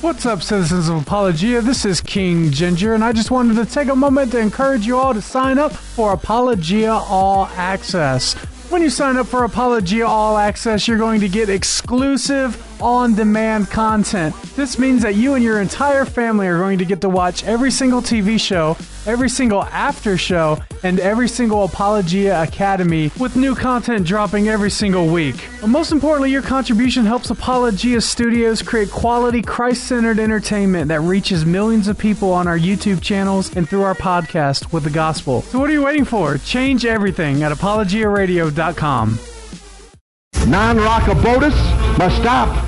What's up, citizens of Apologia? This is King Ginger, and I just wanted to take a moment to encourage you all to sign up for Apologia All Access. When you sign up for Apologia All Access, you're going to get exclusive on demand content. This means that you and your entire family are going to get to watch every single TV show, every single after show, and every single Apologia Academy with new content dropping every single week. But most importantly, your contribution helps Apologia Studios create quality, Christ centered entertainment that reaches millions of people on our YouTube channels and through our podcast with the gospel. So, what are you waiting for? Change everything at apologiaradio.com. Non rockabotus must stop.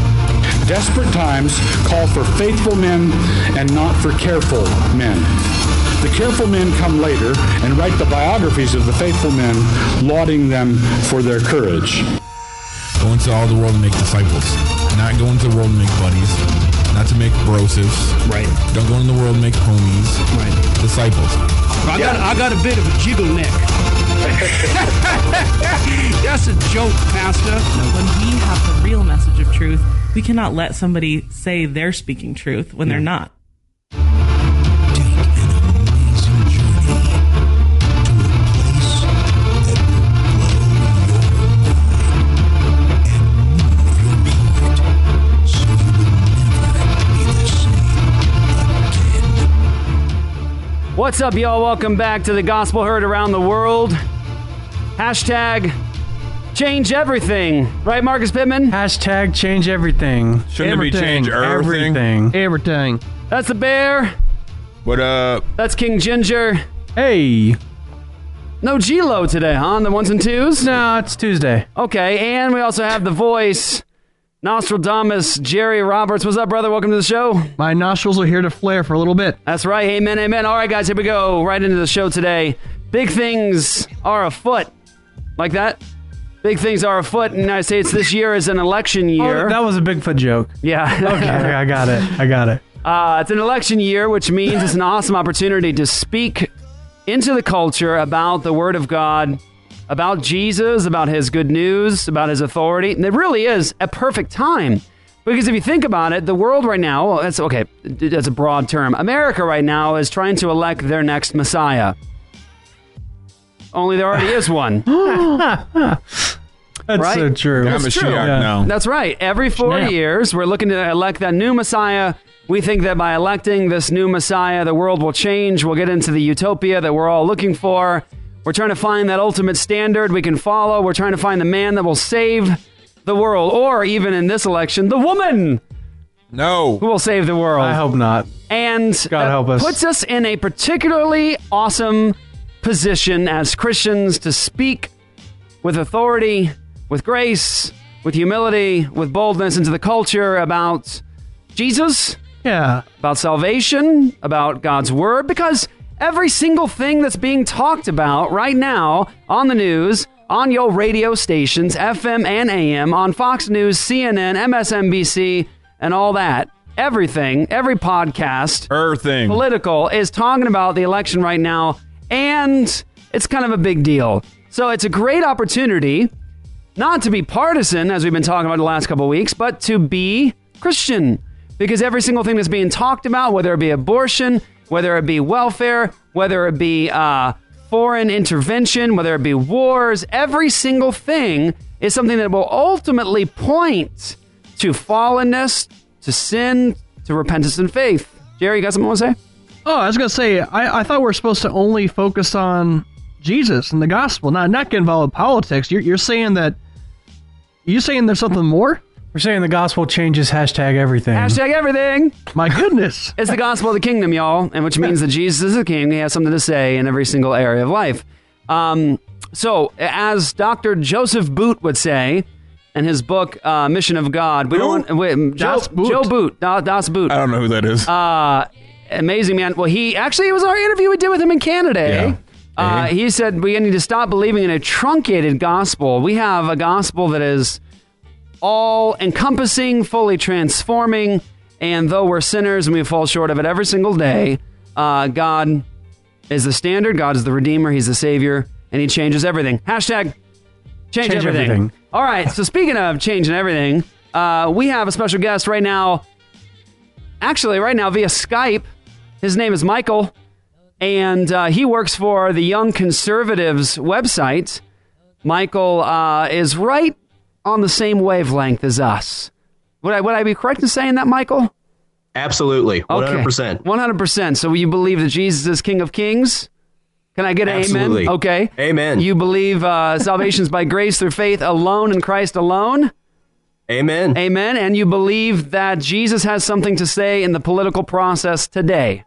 Desperate times call for faithful men and not for careful men. The careful men come later and write the biographies of the faithful men, lauding them for their courage. Go into all the world and make disciples. Not go into the world and make buddies. Not to make brosives. Right. Don't go into the world and make homies. Right. Disciples. I got, I got a bit of a jiggle neck. That's a joke, Pastor. When we have the real message of truth, we cannot let somebody say they're speaking truth when they're not. Take an amazing journey to a place that will blow your mind and move your heart so you will never be the same again. What's up, y'all? Welcome back to the Gospel Heard Around the World. Hashtag change everything. Right, Marcus Pittman? Hashtag change everything. Shouldn't it be change everything? Everything. Everything. That's the bear. What up? That's King Ginger. Hey. No G-Lo today, huh? The ones and twos? No, it's Tuesday. Okay, and we also have the voice, Nostradamus, Jerry Roberts. What's up, brother? Welcome to the show. My nostrils are here to flare for a little bit. That's right. Amen, amen. All right, guys, here we go. Right into the show today. Big things are afoot. Like that? Big things are afoot in the United States. This year is an election year. Oh, that was a Bigfoot joke. yeah. Okay, I got it. I got it. Uh, it's an election year, which means it's an awesome opportunity to speak into the culture about the Word of God, about Jesus, about His good news, about His authority. And it really is a perfect time. Because if you think about it, the world right now, well, that's okay, that's a broad term. America right now is trying to elect their next Messiah. Only there already is one. That's Right? so true. I'm a true. Yeah. now. That's right. Every four Snap. years, we're looking to elect that new Messiah. We think that by electing this new Messiah, the world will change. We'll get into the utopia that we're all looking for. We're trying to find that ultimate standard we can follow. We're trying to find the man that will save the world, or even in this election, the woman no. who will save the world. I hope not. And God help us. puts us in a particularly awesome position as Christians to speak with authority, with grace, with humility, with boldness into the culture about Jesus, Yeah. about salvation, about God's word, because every single thing that's being talked about right now on the news, on your radio stations, FM and AM, on Fox News, CNN, MSNBC, and all that, everything, every podcast, everything political is talking about the election right now, and it's kind of a big deal. So it's a great opportunity not to be partisan, as we've been talking about the last couple weeks, but to be Christian. Because every single thing that's being talked about, whether it be abortion, whether it be welfare, whether it be uh, foreign intervention, whether it be wars, every single thing is something that will ultimately point to fallenness, to sin, to repentance and faith. Jerry, you got something to say? Oh, I was gonna say, I, I thought we're supposed to only focus on Jesus and the gospel, not not get involved with politics. You're you're saying that you're saying there's something more? We're saying the gospel changes hashtag everything. Hashtag everything. My goodness. It's the gospel of the kingdom, y'all, and which means that Jesus is the king. He has something to say in every single area of life. Um, so, as Dr. Joseph Boot would say, and his book uh, Mission of God. We don't want wait, Joe, Das Boot. Joe Boot. Da, das Boot. I don't know who that is. Uh, amazing man. Well, he actually it was our interview we did with him in Canada. eh? Yeah. Uh, he said we need to stop believing in a truncated gospel. We have a gospel that is all encompassing, fully transforming, and though we're sinners and we fall short of it every single day, uh, God is the standard. God is the redeemer. He's the savior, and He changes everything. Hashtag change, Change everything. everything. All right. So speaking of changing everything, uh, we have a special guest right now. Actually, right now via Skype. His name is Michael, and uh, he works for the Young Conservatives website. Michael uh, is right on the same wavelength as us. Would I would I be correct in saying that, Michael? Absolutely. 100%. One hundred percent. So you believe that Jesus is King of Kings? Can I get an Absolutely. amen? Okay. Amen. You believe uh, salvation is by grace through faith alone in Christ alone? Amen. Amen. And you believe that Jesus has something to say in the political process today?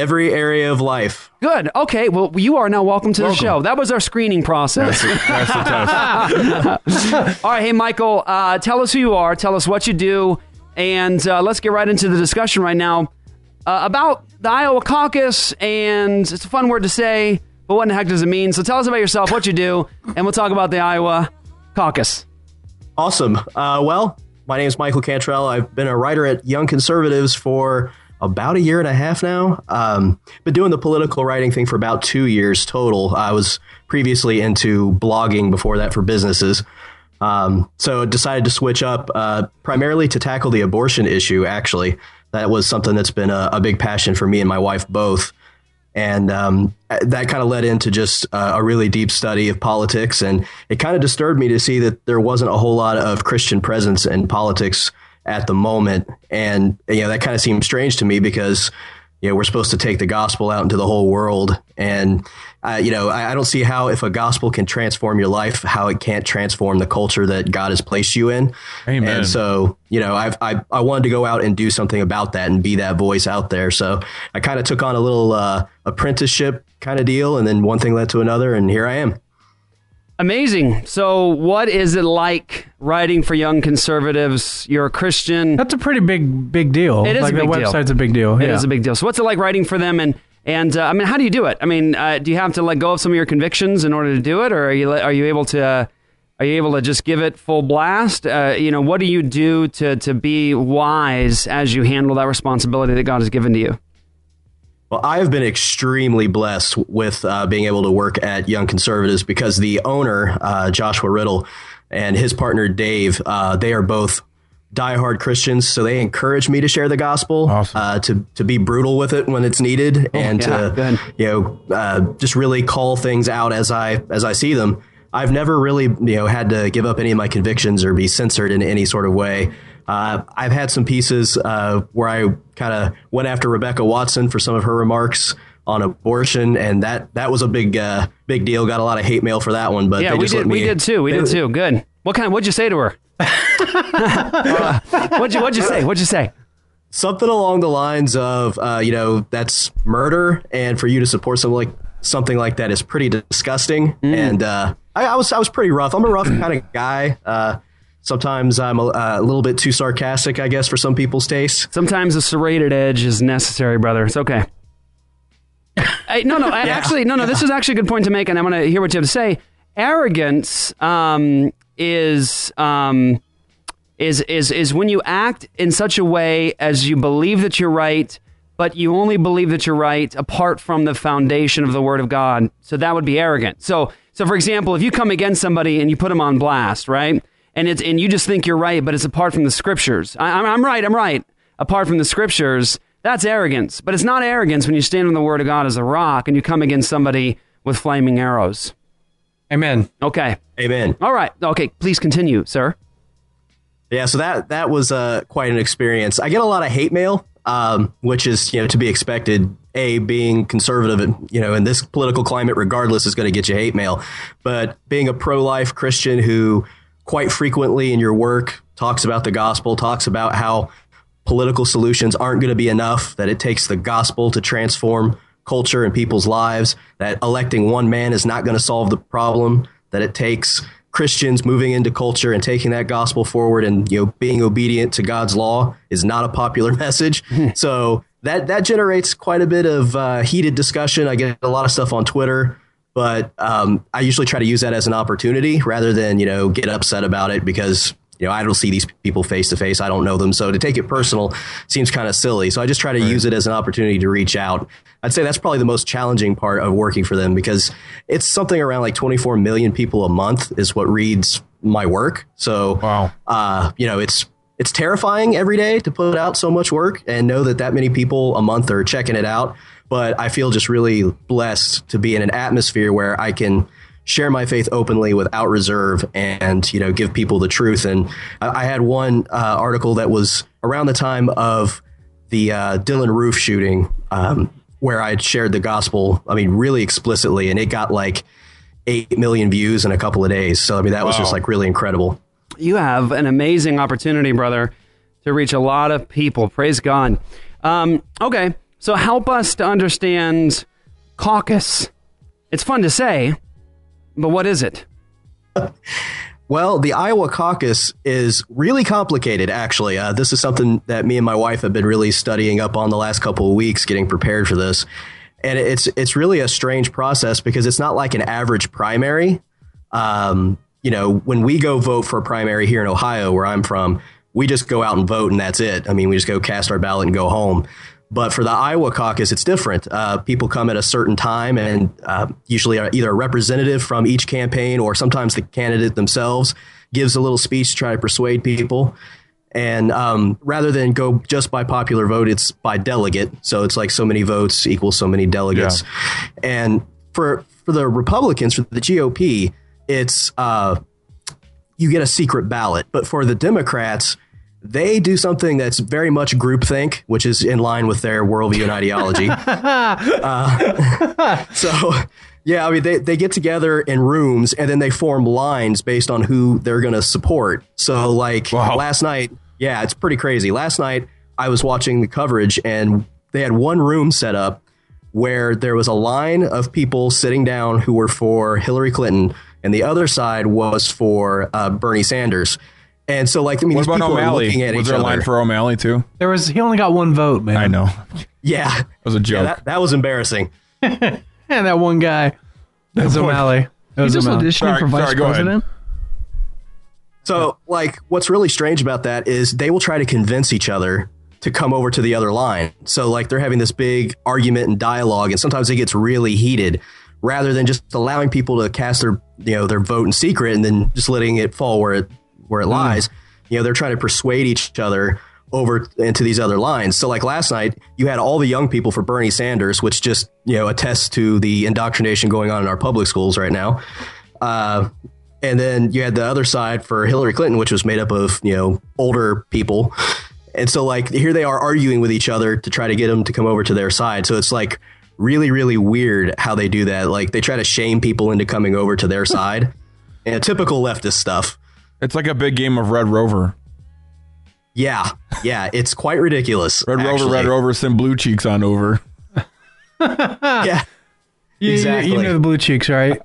Every area of life. Good. Okay. Well, you are now welcome to the show. That was our screening process. That's the test. All right. Hey, Michael, uh, tell us who you are. Tell us what you do. And uh, let's get right into the discussion right now uh, about the Iowa caucus. And it's a fun word to say, but what in the heck does it mean? So tell us about yourself, what you do, and we'll talk about the Iowa caucus. Awesome. Uh, well, my name is Michael Cantrell. I've been a writer at Young Conservatives for about a year and a half now. Um, been doing the political writing thing for about two years total. I was previously into blogging before that for businesses. Um, so decided to switch up uh, primarily to tackle the abortion issue. Actually, that was something that's been a, a big passion for me and my wife both. And um, that kind of led into just uh, a really deep study of politics. And it kind of disturbed me to see that there wasn't a whole lot of Christian presence in politics at the moment. And, you know, that kind of seems strange to me because, you know, we're supposed to take the gospel out into the whole world. And, uh, you know, I, I don't see how, if a gospel can transform your life, how it can't transform the culture that God has placed you in. Amen. And so, you know, I've, I, I wanted to go out and do something about that and be that voice out there. So I kind of took on a little uh, apprenticeship kind of deal. And then one thing led to another. And here I am. Amazing. So, what is it like writing for Young Conservatives? You're a Christian. That's a pretty big big deal. It is like a big the deal. website's a big deal. It yeah. is a big deal. So, what's it like writing for them? And and uh, I mean, how do you do it? I mean, uh, do you have to let go of some of your convictions in order to do it, or are you are you able to uh, are you able to just give it full blast? Uh, you know, what do you do to to be wise as you handle that responsibility that God has given to you? Well, I've been extremely blessed with uh, being able to work at Young Conservatives because the owner, uh, Joshua Riddle, and his partner Dave, uh, they are both diehard Christians, so they encourage me to share the gospel, uh, to to be brutal with it when it's needed, and yeah, to good. you know uh, just really call things out as I as I see them. I've never really you know had to give up any of my convictions or be censored in any sort of way. Uh, I've had some pieces uh, where I kind of went after Rebecca Watson for some of her remarks on abortion, and that that was a big uh, big deal. Got a lot of hate mail for that one, but yeah, we did. We did too. We they- did too. Good. What kind? What'd you say to her? Uh, what'd you What'd you say? What'd you say? something along the lines of uh, you know that's murder, and for you to support something like something like that is pretty disgusting. Mm. And uh, I, I was I was pretty rough. I'm a rough kind of guy. Sometimes I'm a, a little bit too sarcastic, I guess, for some people's taste. Sometimes a serrated edge is necessary, brother. It's okay. Hey, no, no, and actually, no, no. This is actually a good point to make, and I want to hear what you have to say. Arrogance um, is um, is is is when you act in such a way as you believe that you're right, but you only believe that you're right apart from the foundation of the Word of God. So that would be arrogant. So, so for example, if you come against somebody and you put them on blast, right, and it's and you just think you're right, but it's apart from the Scriptures. I, I'm, I'm right. I'm right. Apart from the Scriptures, that's arrogance. But it's not arrogance when you stand on the Word of God as a rock and you come against somebody with flaming arrows. Amen. Okay. Amen. All right. Okay. Please continue, sir. Yeah, so that that was uh, quite an experience. I get a lot of hate mail, um, which is you know to be expected. A being conservative, and, you know, in this political climate, regardless, is going to get you hate mail. But being a pro-life Christian who quite frequently in your work talks about the gospel, talks about how political solutions aren't going to be enough, that it takes the gospel to transform culture and people's lives, that electing one man is not going to solve the problem, that it takes Christians moving into culture and taking that gospel forward and you know being obedient to God's law is not a popular message. so that that generates quite a bit of uh, heated discussion. I get a lot of stuff on Twitter, but um, I usually try to use that as an opportunity rather than you know get upset about it because you know I don't see these people face to face. I don't know them, so to take it personal seems kind of silly. So I just try to use it as an opportunity to reach out. I'd say that's probably the most challenging part of working for them because it's something around like 24 million people a month is what reads my work. So wow, uh, you know it's it's terrifying every day to put out so much work and know that that many people a month are checking it out. But I feel just really blessed to be in an atmosphere where I can share my faith openly without reserve and you know give people the truth. And I, I had one uh, article that was around the time of the uh, Dylann Roof shooting um, where I had shared the gospel. I mean, really explicitly, and it got like eight million views in a couple of days. So I mean, that was just like really incredible. You have an amazing opportunity, brother, to reach a lot of people. Praise God. Um, okay, so help us to understand caucus. It's fun to say, but what is it? Well, the Iowa caucus is really complicated, actually. Uh, this is something that me and my wife have been really studying up on the last couple of weeks, getting prepared for this. And it's it's really a strange process because it's not like an average primary. Um, you know, when we go vote for a primary here in Ohio, where I'm from, we just go out and vote, and that's it. I mean, we just go cast our ballot and go home. But for the Iowa caucus, it's different. Uh, people come at a certain time, and uh, usually are either a representative from each campaign or sometimes the candidate themselves gives a little speech to try to persuade people. And um, rather than go just by popular vote, it's by delegate. So it's like so many votes equals so many delegates. And for for the Republicans, for the GOP, it's uh, you get a secret ballot. But for the Democrats, they do something that's very much groupthink, which is in line with their worldview and ideology. uh, so, yeah, I mean, they, they get together in rooms and then they form lines based on who they're going to support. So, like last night, yeah, it's pretty crazy. Last night, I was watching the coverage and they had one room set up where there was a line of people sitting down who were for Hillary Clinton, and the other side was for uh, Bernie Sanders. And so, like, I mean, What these about people are O'Malley? looking at Was each there a other. line for O'Malley too? There was he only got one vote, man. I know. Yeah, it was a joke. Yeah, that, that was embarrassing. And that one guy. That's one- O'Malley. That was O'Malley. So, like, what's really strange about that is they will try to convince each other to come over to the other line. So, like, they're having this big argument and dialogue, and sometimes it gets really heated, rather than just allowing people to cast their, you know, their vote in secret and then just letting it fall where it where it lies. You know, they're trying to persuade each other over into these other lines. So, like last night, you had all the young people for Bernie Sanders, which just you know attests to the indoctrination going on in our public schools right now. Uh, and then you had the other side for Hillary Clinton, which was made up of you know older people. And so like here they are arguing with each other to try to get them to come over to their side. So it's like really really weird how they do that. Like they try to shame people into coming over to their side. And typical leftist stuff. It's like a big game of Red Rover. Yeah, yeah, it's quite ridiculous. Red Rover. Red Rover, send blue cheeks on over. yeah. You, you- Exactly. you know the blue cheeks, right?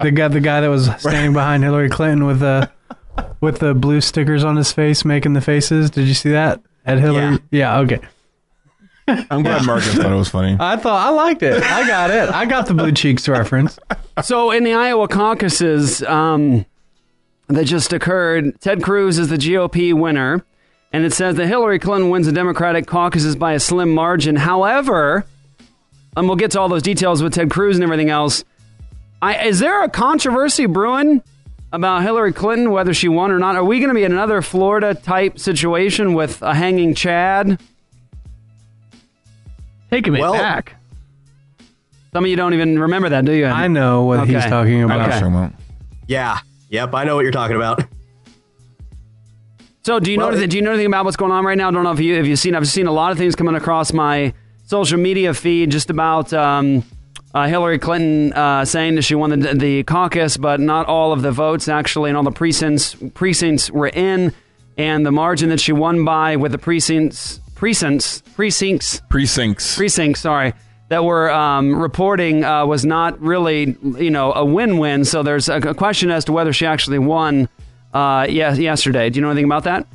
the guy, the guy that was standing behind Hillary Clinton with the with the blue stickers on his face, making the faces. Did you see that at Hillary? Yeah. okay. I'm glad Marcus thought it was funny. I thought I liked it. I got it. I got the blue cheeks reference. So in the Iowa caucuses um, that just occurred, Ted Cruz is the GOP winner, and it says that Hillary Clinton wins the Democratic caucuses by a slim margin. However, and we'll get to all those details with Ted Cruz and everything else. I, is there a controversy brewing about Hillary Clinton, whether she won or not? Are we going to be in another Florida type situation with a hanging Chad? Taking me Well- back. Some of you don't even remember that, do you? I know what he's talking about. Okay. Yeah. Yep, I know what you're talking about. So, do you know Well, anything, do you know anything about what's going on right now? I don't know if you if you've seen. I've seen a lot of things coming across my social media feed just about um, uh, Hillary Clinton uh, saying that she won the, the caucus, but not all of the votes actually, and all the precincts precincts were in, and the margin that she won by with the precincts precincts precincts Precincts. precincts. Sorry, that we're um, reporting uh, was not really, you know, a win-win. So there's a, a question as to whether she actually won uh, yes, yesterday. Do you know anything about that?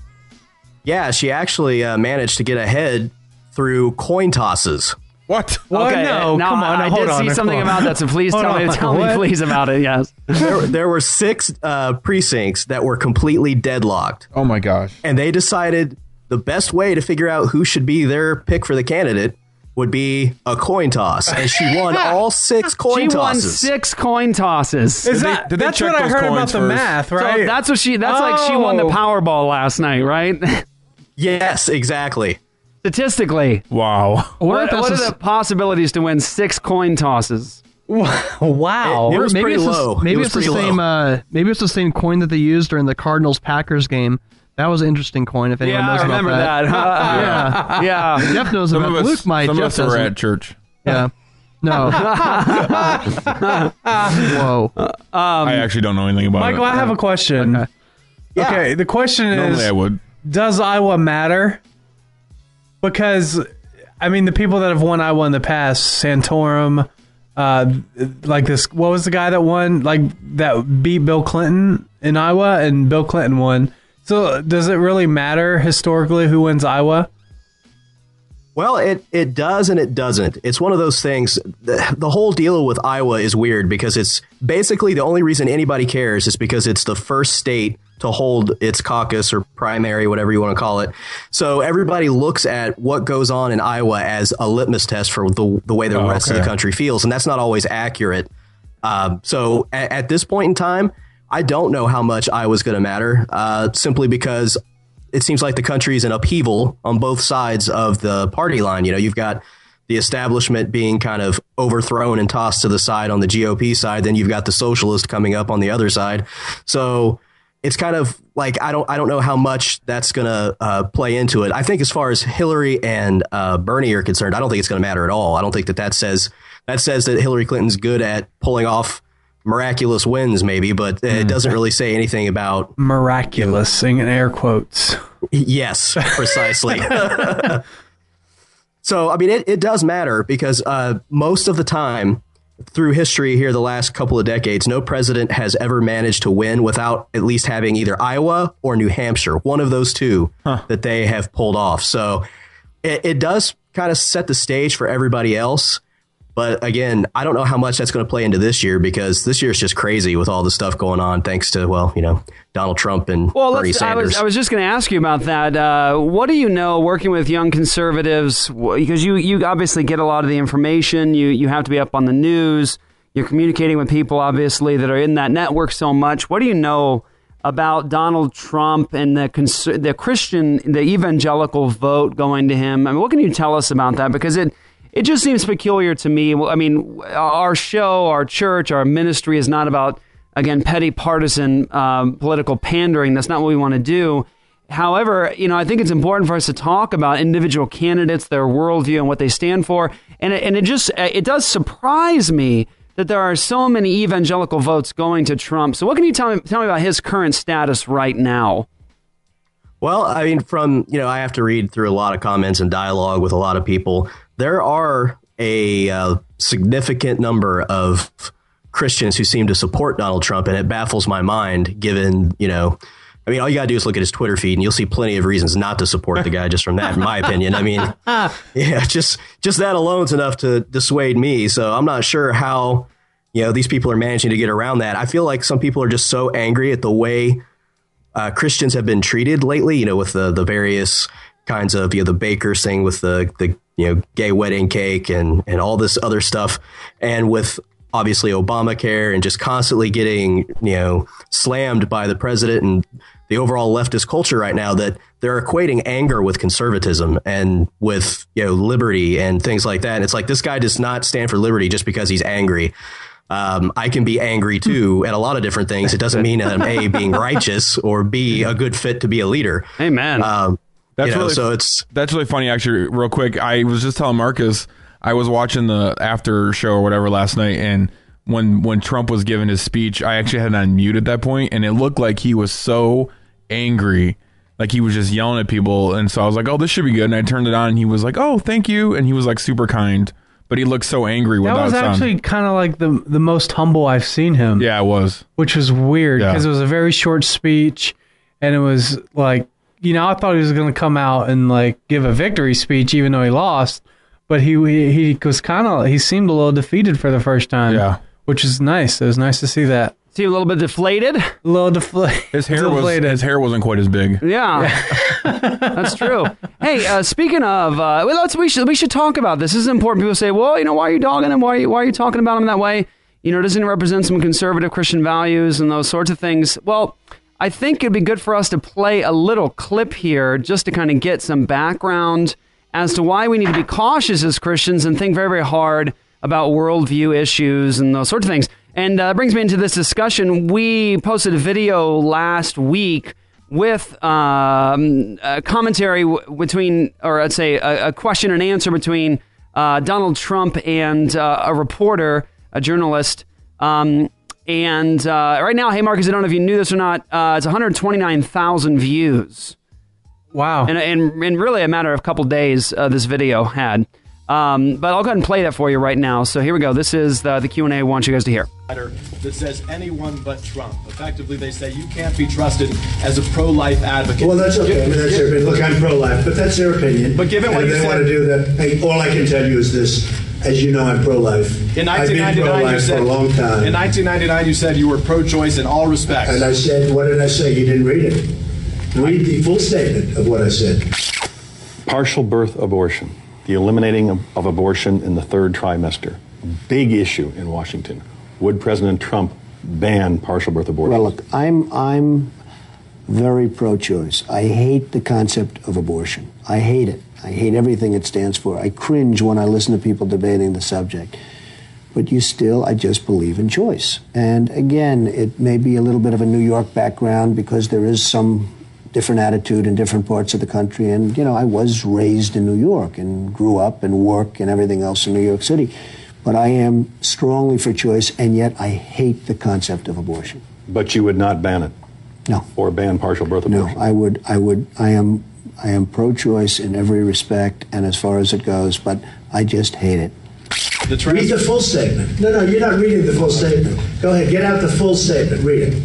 Yeah, she actually uh, managed to get ahead through coin tosses. What? okay, uh, now, I, I did see something about that, so please Hold tell me, on. tell me, please about it. Yes. there, there were six uh, precincts that were completely deadlocked. Oh my gosh. And they decided the best way to figure out who should be their pick for the candidate would be a coin toss. And she won all six coin she won tosses. six coin tosses. Is Did they- that- did they that's check what I those heard about coins the first? math, right? So that's what she. That's like she won the Oh. Powerball last night, right? yes, exactly. Statistically, wow. What, what are the possibilities to win six coin tosses? Wow. It- it was maybe pretty it's low. The, It maybe was it's the pretty same. low. Uh, maybe it's the same coin that they used during the Cardinals Packers game. That was an interesting coin. If anyone Yeah, I knows remember about that. yeah, Yeah. Jeff knows Some about. of us, Luke might. some of us were doesn't. at church. Yeah. No. Whoa. I actually don't know anything about Michael, it. Michael, I have a question. Okay, the question is I would. Does Iowa matter? Because, I mean, the people that have won Iowa in the past, Santorum, uh, like this, what was the guy that won, like, that beat Bill Clinton in Iowa and Bill Clinton won? So, does it really matter historically who wins Iowa? Well, it, it does and it doesn't. It's one of those things. The, the whole deal with Iowa is weird because it's basically the only reason anybody cares is because it's the first state to hold its caucus or primary, whatever you want to call it. So everybody looks at what goes on in Iowa as a litmus test for the, the way the Oh, rest of the country feels. And that's not always accurate. Um, so at, at this point in time, I don't know how much Iowa's going to matter uh, simply because it seems like the country is in upheaval on both sides of the party line. You know, you've got the establishment being kind of overthrown and tossed to the side on the GOP side. Then you've got the socialist coming up on the other side. So it's kind of like I don't I don't know how much that's going to uh, play into it. I think as far as Hillary and uh, Bernie are concerned, I don't think it's going to matter at all. I don't think that that says that says that Hillary Clinton's good at pulling off miraculous wins, maybe, but it doesn't really say anything about Miraculous, in air quotes. Yes, precisely. so, I mean, it, it does matter because uh, most of the time through history here, the last couple of decades, no president has ever managed to win without at least having either Iowa or New Hampshire, one of those two that they have pulled off. So it, it does kind of set the stage for everybody else. But again, I don't know how much that's going to play into this year because this year is just crazy with all the stuff going on, thanks to well, you know, Donald Trump and Well, Bernie let's, I Sanders. was I was just going to ask you about that. Uh, what do you know working with young conservatives? Because you you obviously get a lot of the information. You you have to be up on the news. You're communicating with people obviously that are in that network so much. What do you know about Donald Trump and the cons- the Christian the evangelical vote going to him? I mean, what can you tell us about that? Because it it just seems peculiar to me. I mean, our show, our church, our ministry is not about again petty partisan um, political pandering. That's not what we want to do. However, you know, I think it's important for us to talk about individual candidates, their worldview, and what they stand for. And it, and it just it does surprise me that there are so many evangelical votes going to Trump. So, what can you tell me tell me about his current status right now? Well, I mean, from you know, I have to read through a lot of comments and dialogue with a lot of people. There are a uh, significant number of Christians who seem to support Donald Trump, and it baffles my mind. Given you know, I mean, all you gotta do is look at his Twitter feed, and you'll see plenty of reasons not to support the guy just from that, in my opinion. I mean, yeah, just just that alone's enough to dissuade me. So I'm not sure how you know these people are managing to get around that. I feel like some people are just so angry at the way uh, Christians have been treated lately. You know, with the the various kinds of you know the bakers thing with the the you know gay wedding cake and and all this other stuff, and with obviously Obamacare and just constantly getting you know slammed by the president and the overall leftist culture right now that they're equating anger with conservatism and with you know liberty and things like that. And it's like this guy does not stand for liberty just because he's angry. Um, I can be angry too at a lot of different things. It doesn't mean that I'm a being righteous or b a good fit to be a leader. Amen. Um, That's you know, really so it's that's really funny. Actually, real quick, I was just telling Marcus I was watching the after show or whatever last night, and when when Trump was giving his speech, I actually had it on mute at that point, and it looked like he was so angry, like he was just yelling at people, and so I was like, "Oh, this should be good." And I turned it on, and he was like, "Oh, thank you," and he was like super kind. but he looked so angry That was actually kind of like the the most humble I've seen him. yeah, it was. which was weird Yeah. because it was a very short speech, and it was like you know I thought he was going to come out and like give a victory speech even though he lost, but he he, he was kind of he seemed a little defeated for the first time. Yeah. which is nice. It was nice to see that. See a little bit deflated. A little deflated. His hair was deflated. his hair wasn't quite as big. Yeah, that's true. Hey, uh, speaking of, uh, well, let's we should we should talk about this. This is important. People say, well, you know, why are you dogging him? Why are you, why are you talking about him that way? You know, doesn't it represent some conservative Christian values and those sorts of things? Well, I think it'd be good for us to play a little clip here just to kind of get some background as to why we need to be cautious as Christians and think very, very hard about worldview issues and those sorts of things. And uh, brings me into this discussion. We posted a video last week with um, a commentary w- between, or I'd say a, a question and answer between uh, Donald Trump and uh, a reporter, a journalist. Um, and uh, right now, hey, Marcus, I don't know if you knew this or not, uh, it's 129,000 views. Wow. And, and, and really a matter of a couple days, uh, this video had. Um, but I'll go ahead and play that for you right now. So here we go. This is the, the Q&A I want you guys to hear. Letter that says anyone but Trump. Effectively, they say you can't be trusted as a pro-life advocate. Well, that's okay. I mean, that's their opinion. Look, I'm pro-life, but that's their opinion. But given what and you if they said- want to do that, hey, all I can tell you is this: as you know, I'm pro-life. In I've been 1999, you pro-life said for a long time. In 1999, you said you were pro-choice in all respects. and I said, what did I say? You didn't read it. Read the full statement of what I said. Partial birth abortion, the eliminating of, of abortion in the third trimester, big issue in Washington. Would President Trump ban partial birth abortion? Well, look, I'm I'm very pro-choice. I hate the concept of abortion. I hate it. I hate everything it stands for. I cringe when I listen to people debating the subject. But you still, I just believe in choice. And again, it may be a little bit of a New York background because there is some different attitude in different parts of the country. And, you know, I was raised in New York and grew up and work and everything else in New York City. But I am strongly for choice, and yet I hate the concept of abortion. But you would not ban it? No. Or ban partial birth abortion? No. I would, I would, I am, I am pro-choice in every respect and as far as it goes, but I just hate it. Read the full statement. No, no, you're not reading the full statement. Go ahead, get out the full statement. Read it.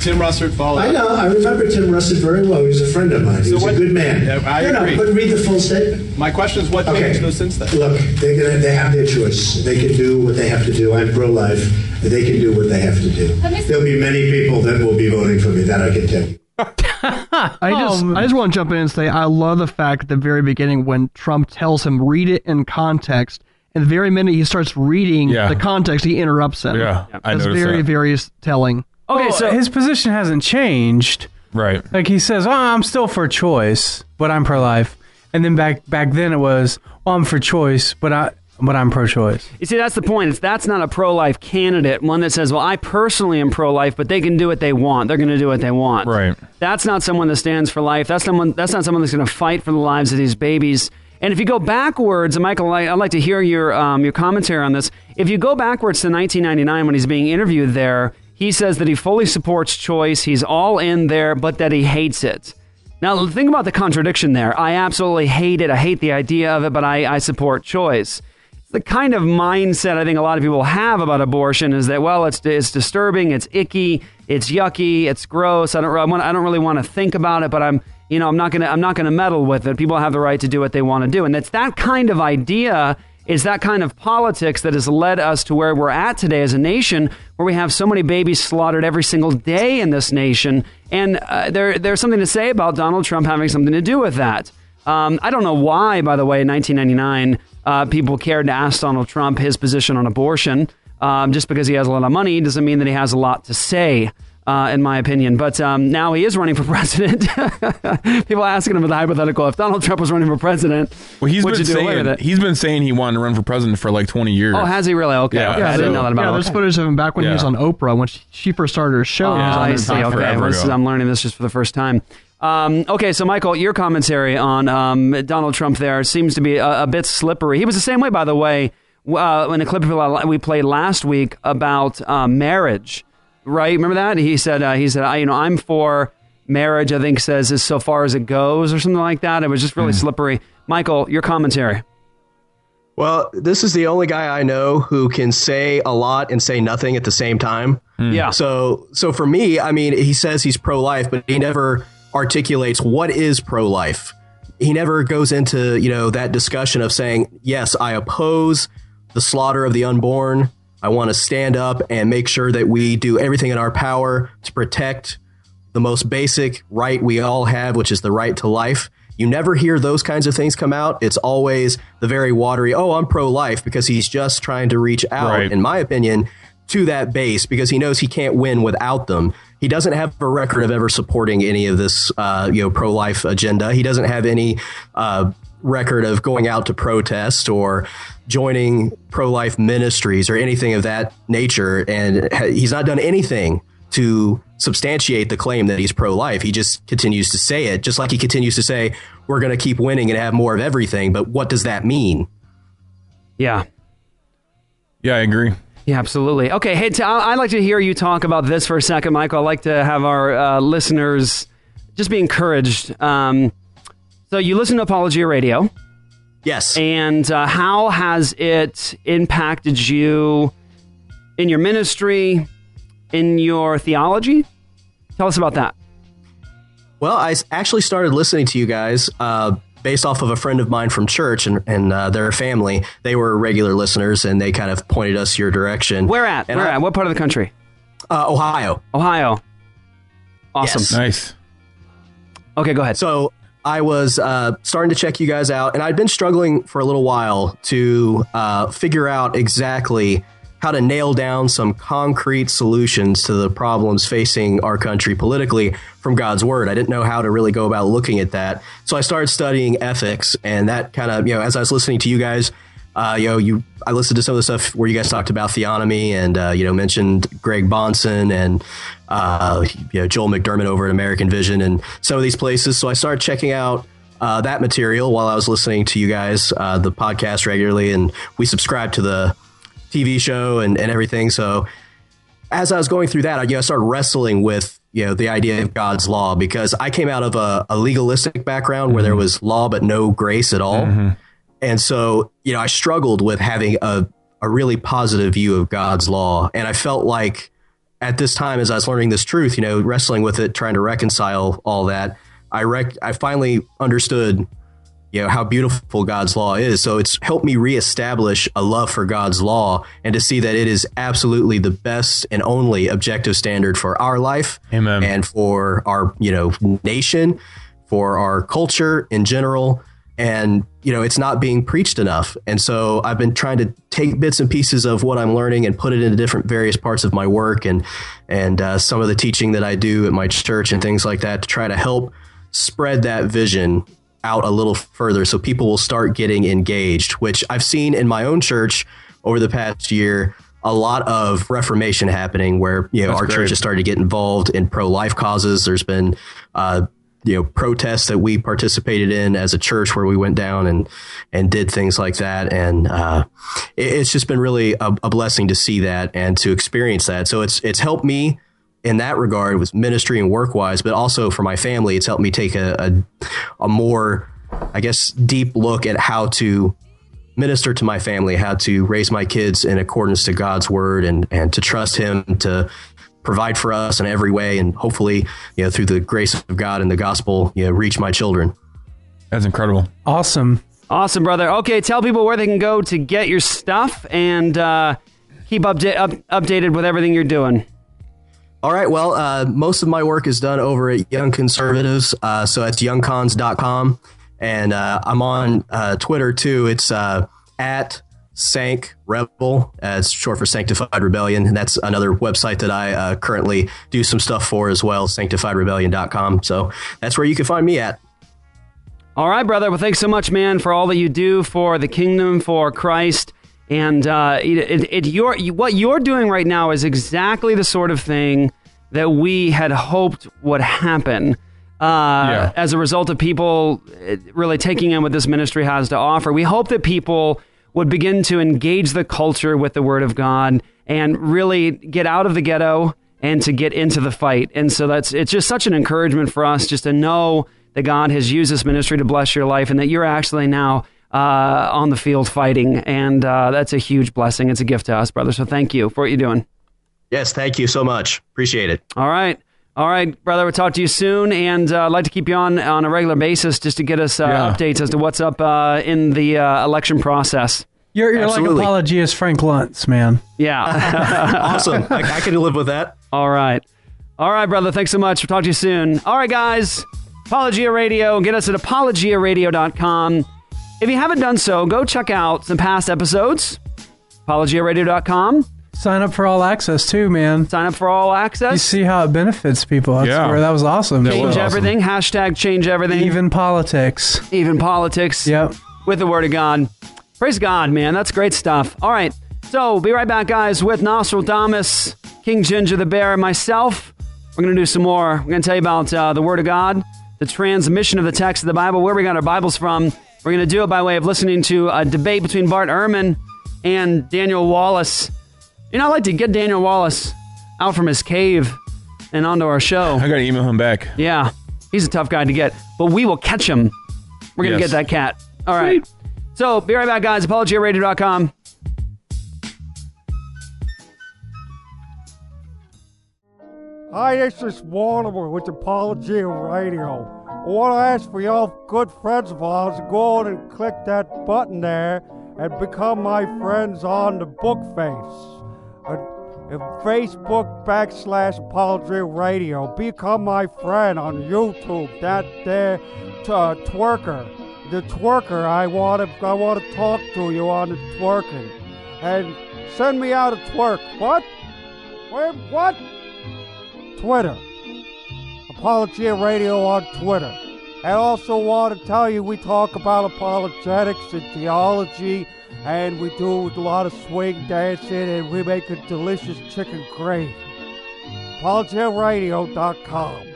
Tim Russert followed. I know. I remember Tim Russert very well. He was a friend of mine. He So was what- a good man. Yeah, I no, agree. No, but read the full statement. My question is, what Okay. changed since then? Look, they're gonna, they have their choice. They can do what they have to do. I'm pro-life. They can do what they have to do. There'll be many people that will be voting for me. That I can tell you. I just I just want to jump in and say I love the fact at the very beginning when Trump tells him read it in context, and the very minute he starts reading Yeah. the context, he interrupts him. Yeah, I that's noticed very that. very telling. Okay, so his position hasn't changed. Right. Like he says, oh, I'm still for choice, but I'm pro-life. And then back back then it was, well, I'm for choice, but I but I'm pro-choice. You see, that's the point. It's that's not a pro-life candidate, one that says, "Well, I personally am pro-life, but they can do what they want. They're going to do what they want." Right. That's not someone that stands for life. That's someone. That's not someone that's going to fight for the lives of these babies. And if you go backwards, and Michael, I- I'd like to hear your um, your commentary on this. If you go backwards to 1999 when he's being interviewed there, he says that he fully supports choice. He's all in there, but that he hates it. Now, think about the contradiction there. I absolutely hate it. I hate the idea of it, but I, I support choice the kind of mindset I think a lot of people have about abortion is that well, it's it's disturbing, it's icky, it's yucky, it's gross. I don't I, want, I don't really want to think about it, but I'm you know I'm not gonna I'm not gonna meddle with it. People have the right to do what they want to do, and it's that kind of idea. Is that kind of politics that has led us to where we're at today as a nation, where we have so many babies slaughtered every single day in this nation, and uh, there there's something to say about Donald Trump having something to do with that. Um, I don't know why, by the way, in 1999, uh, people cared to ask Donald Trump his position on abortion. Um, just because he has a lot of money doesn't mean that he has a lot to say, uh, in my opinion. But um, now he is running for president. people asking him the hypothetical: if Donald Trump was running for president, Well, he's would been you do away saying with it? he's been saying he wanted to run for president for like 20 years. Oh, has he really? Okay, Yeah, okay. I didn't know that about yeah, him. there's Okay. footage of him back when he was on Oprah when she, she first started her show. Oh, on I see. Okay, this is, I'm learning this just for the first time. Um, okay, so Michael, your commentary on um, Donald Trump there seems to be a, a bit slippery. He was the same way, by the way, uh, in a clip we played last week about uh, marriage. Right? Remember that? He said, uh, he said, I, you know, I'm for marriage. I think says as so far as it goes, or something like that. It was just really slippery. Michael, your commentary. Well, this is the only guy I know who can say a lot and say nothing at the same time. Yeah. So, so for me, I mean, he says he's pro-life, but he never articulates what is pro-life. He never goes into you know that discussion of saying, yes, I oppose the slaughter of the unborn. I want to stand up and make sure that we do everything in our power to protect the most basic right we all have, which is the right to life. You never hear those kinds of things come out. It's always the very watery, oh, I'm pro life because he's just trying to reach out, Right. in my opinion, to that base because he knows he can't win without them. He doesn't have a record of ever supporting any of this, uh, you know, pro life agenda. He doesn't have any uh, record of going out to protest or joining pro life ministries or anything of that nature. And he's not done anything to substantiate the claim that he's pro life. He just continues to say it, just like he continues to say, we're going to keep winning and have more of everything. But what does that mean? Yeah. Yeah, I agree. Yeah, absolutely. Okay, hey, t- I- I'd like to hear you talk about this for a second, Michael. I'd like to have our uh, listeners just be encouraged. Um, so, you listen to Apologia Radio. Yes. And uh, how has it impacted you in your ministry, in your theology? Tell us about that. Well, I actually started listening to you guys uh, based off of a friend of mine from church and, and uh, their family. They were regular listeners and they kind of pointed us your direction. Where at? And Where I- at? What part of the country? Uh, Ohio. Ohio. Awesome. Yes. Nice. Okay, go ahead. So I was uh, starting to check you guys out, and I'd been struggling for a little while to uh, figure out exactly how to nail down some concrete solutions to the problems facing our country politically from God's Word. I didn't know how to really go about looking at that, so I started studying ethics, and that kind of you know as I was listening to you guys. Uh, you know, you I listened to some of the stuff where you guys talked about theonomy and uh, you know mentioned Greg Bahnsen and uh, you know Joel McDurmon over at American Vision and some of these places. So I started checking out uh, that material while I was listening to you guys uh, the podcast regularly, and we subscribe to the TV show and, and everything. So as I was going through that, I, you know, I started wrestling with you know the idea of God's law because I came out of a, a legalistic background where there was law but no grace at all. And so, you know, I struggled with having a, a really positive view of God's law. And I felt like at this time, as I was learning this truth, you know, wrestling with it, trying to reconcile all that, I rec- I finally understood, you know, how beautiful God's law is. So it's helped me reestablish a love for God's law and to see that it is absolutely the best and only objective standard for our life Amen. and for our, you know, nation, for our culture in general and you know it's not being preached enough and so i've been trying to take bits and pieces of what i'm learning and put it into different various parts of my work and and uh, some of the teaching that i do at my church and things like that to try to help spread that vision out a little further so people will start getting engaged which i've seen in my own church over the past year a lot of reformation happening where you know That's our great. church has started to get involved in pro-life causes there's been uh, you know protests that we participated in as a church where we went down and and did things like that. And uh, it, it's just been really a, a blessing to see that and to experience that. So it's it's helped me in that regard with ministry and work wise but also for my family it's helped me take a, a a more I guess deep look at how to minister to my family, how to raise my kids in accordance to God's word and, and to trust him to provide for us in every way. And hopefully, you know, through the grace of God and the gospel, you know, reach my children. That's incredible. Awesome. Awesome, brother. Okay, tell people where they can go to get your stuff and uh, keep upda- up- updated with everything you're doing. All right. Well, uh, most of my work is done over at Young Conservatives. Uh, so it's youngcons.com. And uh, I'm on uh, Twitter too. It's uh, at Sank Rebel. Uh, it's short for Sanctified Rebellion. And that's another website that I uh, currently do some stuff for as well, sanctifiedrebellion.com. So that's where you can find me at. All right, brother. Well, thanks so much, man, for all that you do for the kingdom, for Christ. And uh, it, it, it, you're, what you're doing right now is exactly the sort of thing that we had hoped would happen uh, as a result of people uh, really taking in what this ministry has to offer. We hope that people would begin to engage the culture with the Word of God and really get out of the ghetto and to get into the fight. And so that's it's just such an encouragement for us just to know that God has used this ministry to bless your life and that you're actually now uh, on the field fighting, and uh, that's a huge blessing. It's a gift to us, brother. So thank you for what you're doing. Yes, thank you so much. Appreciate it. All right. All right, brother. We'll talk to you soon, and uh, I'd like to keep you on on a regular basis just to get us uh, Yeah. updates as to what's up uh, in the uh, election process. You're, you're like Absolutely. Apologia's Frank Luntz, man. Yeah. awesome. I, I can live with that. All right. All right, brother. Thanks so much. We'll talk to you soon. All right, guys. Apologia Radio. Get us at apologiaradio.com. If you haven't done so, go check out some past episodes. Apologiaradio.com. Sign up for all access too, man. Sign up for all access. You see how it benefits people. That's Yeah. where that was awesome. Change everything. Hashtag change everything. Even politics. Even politics. Yep. With the Word of God. Praise God, man. That's great stuff. All right. So, be right back, guys, with Nostradamus, King Ginger the Bear, and myself. We're going to do some more. We're going to tell you about uh, the Word of God, the transmission of the text of the Bible, where we got our Bibles from. We're going to do it by way of listening to a debate between Bart Ehrman and Daniel Wallace. You know, I'd like to get Daniel Wallace out from his cave and onto our show. I got to email him back. Yeah, he's a tough guy to get, but we will catch him. We're going to Yes. get that cat. All right. So be right back, guys. ApologiaRadio.com. Hi, this is Mortimer with Apology Radio. I want to ask for your good friends of ours to go on and click that button there and become my friends on the book face. Facebook backslash Apology Radio. Become my friend on YouTube. That there uh, twerker. The twerker, I want to I want to talk to you on the twerking. And send me out a twerk. What? Wait, what? Twitter. Apologia Radio on Twitter. And also want to tell you we talk about apologetics and theology, and we do a lot of swing dancing, and we make a delicious chicken gravy. ApologiaRadio.com.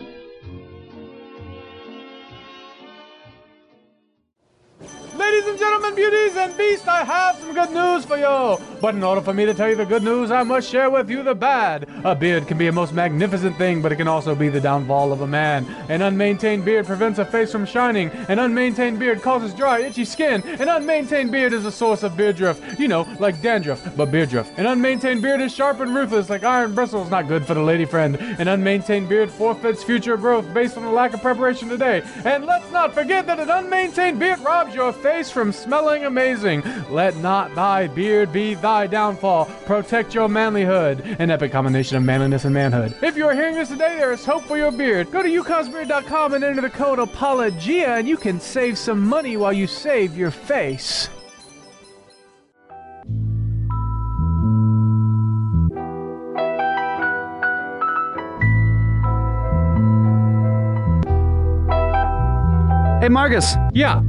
Ladies and gentlemen, beauties and beasts, I have some good news for you. But in order for me to tell you the good news, I must share with you the bad. A beard can be a most magnificent thing, but it can also be the downfall of a man. An unmaintained beard prevents a face from shining. An unmaintained beard causes dry, itchy skin. An unmaintained beard is a source of beard drift. You know, like dandruff, but beard drift. An unmaintained beard is sharp and ruthless, like iron bristles, not good for the lady friend. An unmaintained beard forfeits future growth based on a lack of preparation today. And let's not forget that an unmaintained beard robs your face from smelling amazing. Let not thy beard be thy downfall. Protect your manlyhood. An epic combination of manliness and manhood. If you are hearing this today, there is hope for your beard. Go to yukonsbeard.com and enter the code APOLOGIA, and you can save some money while you save your face. Hey, Marcus. Yeah.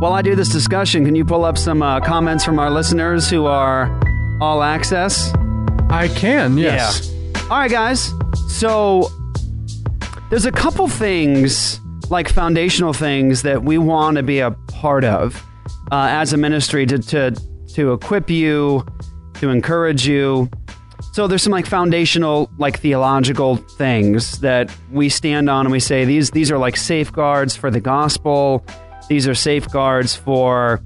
While I do this discussion, can you pull up some uh, comments from our listeners who are all access? I can, yes. Yeah. All right, guys. So there's a couple things, like foundational things, that we want to be a part of uh, as a ministry to, to to equip you, to encourage you. So there's some like foundational, like theological things that we stand on, and we say these these are like safeguards for the gospel. These are safeguards for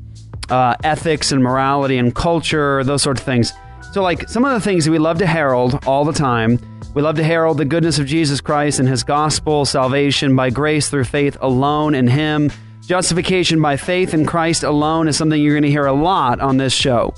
uh, ethics and morality and culture, those sorts of things. So, like some of the things that we love to herald all the time, we love to herald the goodness of Jesus Christ and His gospel, salvation by grace through faith alone in Him. Justification by faith in Christ alone is something you're going to hear a lot on this show.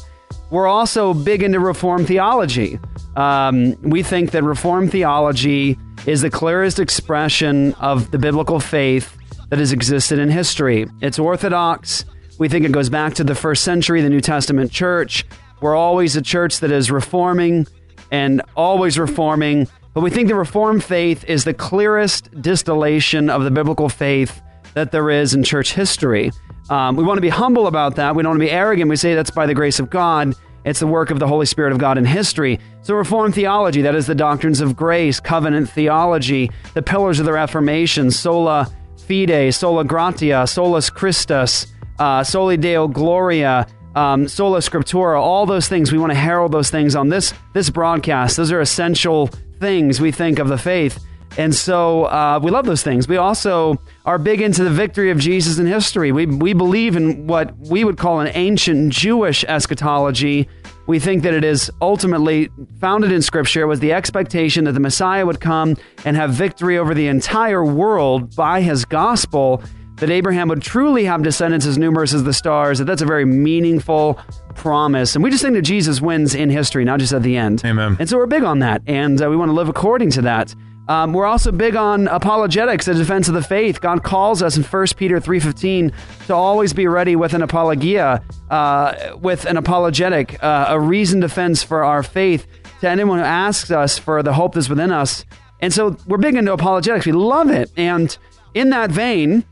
We're also big into Reformed theology. Um, we think that Reformed theology is the clearest expression of the biblical faith that has existed in history. It's orthodox. We think it goes back to the first century, the New Testament church. We're always a church that is reforming and always reforming. But we think the Reformed faith is the clearest distillation of the biblical faith that there is in church history. Um, we want to be humble about that. We don't want to be arrogant. We say that's by the grace of God. It's the work of the Holy Spirit of God in history. So, Reformed theology, that is the doctrines of grace, covenant theology, the pillars of the Reformation, sola fide, sola gratia, solus Christus, uh, soli Deo gloria, um, sola scriptura, all those things. We want to herald those things on this this broadcast. Those are essential things we think of the faith. And so uh, we love those things. We also are big into the victory of Jesus in history. We, we believe in what we would call an ancient Jewish eschatology. We think that it is ultimately founded in Scripture. Was the expectation that the Messiah would come and have victory over the entire world by his gospel, that Abraham would truly have descendants as numerous as the stars, that that's a very meaningful promise. And we just think that Jesus wins in history, not just at the end. Amen. And so we're big on that, and uh, we want to live according to that. Um, we're also big on apologetics, the defense of the faith. God calls us in 1 Peter 3.15 to always be ready with an apologia, uh, with an apologetic, uh, a reasoned defense for our faith to anyone who asks us for the hope that's within us. And so we're big into apologetics. We love it. And in that vein,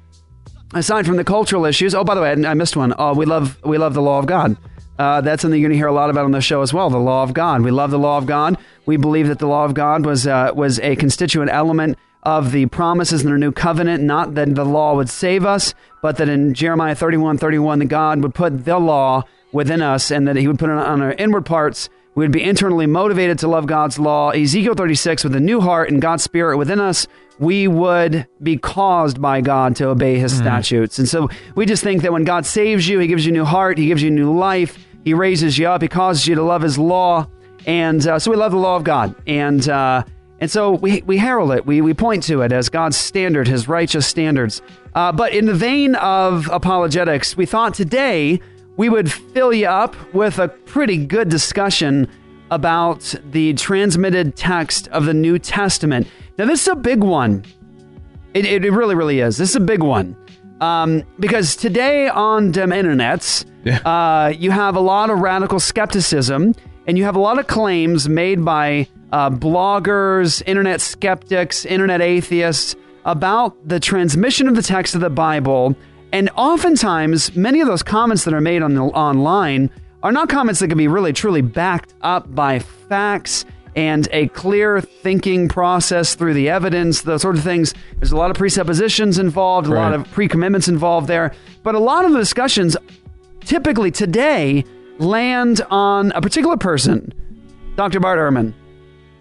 aside from the cultural issues, oh, by the way, I I missed one. Oh, we love we love the law of God. Uh, that's something you're going to hear a lot about on the show as well. The law of God. We love the law of God. We believe that the law of God was uh, was a constituent element of the promises in the new covenant. Not that the law would save us, but that in Jeremiah 31, 31, that God would put the law within us, and that He would put it on our inward parts. We would be internally motivated to love God's law. Ezekiel 36, with a new heart and God's spirit within us, we would be caused by God to obey his statutes. And so we just think that when God saves you, he gives you a new heart, he gives you a new life, he raises you up, he causes you to love his law. And uh, so we love the law of God. And, uh, and so we, we herald it, we, we point to it as God's standard, his righteous standards. Uh, but in the vein of apologetics, we thought today we would fill you up with a pretty good discussion about the transmitted text of the New Testament. Now, this is a big one. It, it, really, really is. This is a big one. Um, because today on dem internets, uh, you have a lot of radical skepticism and you have a lot of claims made by uh, bloggers, internet skeptics, internet atheists about the transmission of the text of the Bible. And oftentimes, many of those comments that are made on the, online are not comments that can be really truly backed up by facts and a clear thinking process through the evidence, those sort of things. There's a lot of presuppositions involved, a lot of pre commitments involved there. But a lot of the discussions typically today land on a particular person, Dr. Bart Ehrman.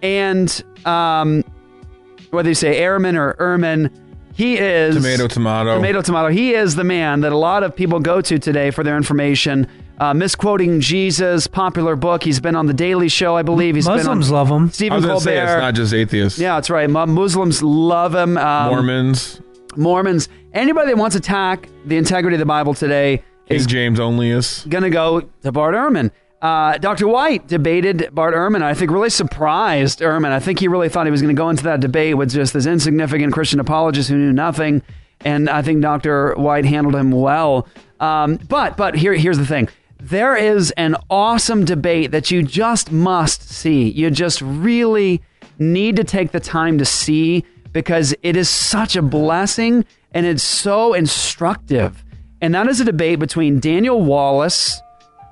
And um, whether you say Ehrman or Ehrman, he is Tomato, tomato. Tomato, tomato. He is the man that a lot of people go to today for their information. Uh, misquoting Jesus, popular book. He's been on the Daily Show, I believe. He's Muslims been on love him. I Stephen was going to Colbert. say it's not just atheists. Yeah, that's right. Mu- Muslims love him. Um, Mormons, Mormons. Anybody that wants to attack the integrity of the Bible today King is James onlyists. going to go to Bart Ehrman. Uh, Dr. White debated Bart Ehrman. I think really surprised Ehrman. I think he really thought he was going to go into that debate with just this insignificant Christian apologist who knew nothing. And I think Dr. White handled him well. Um, but but here here's the thing. There is an awesome debate that you just must see. You just really need to take the time to see because it is such a blessing and it's so instructive. And that is a debate between Daniel Wallace,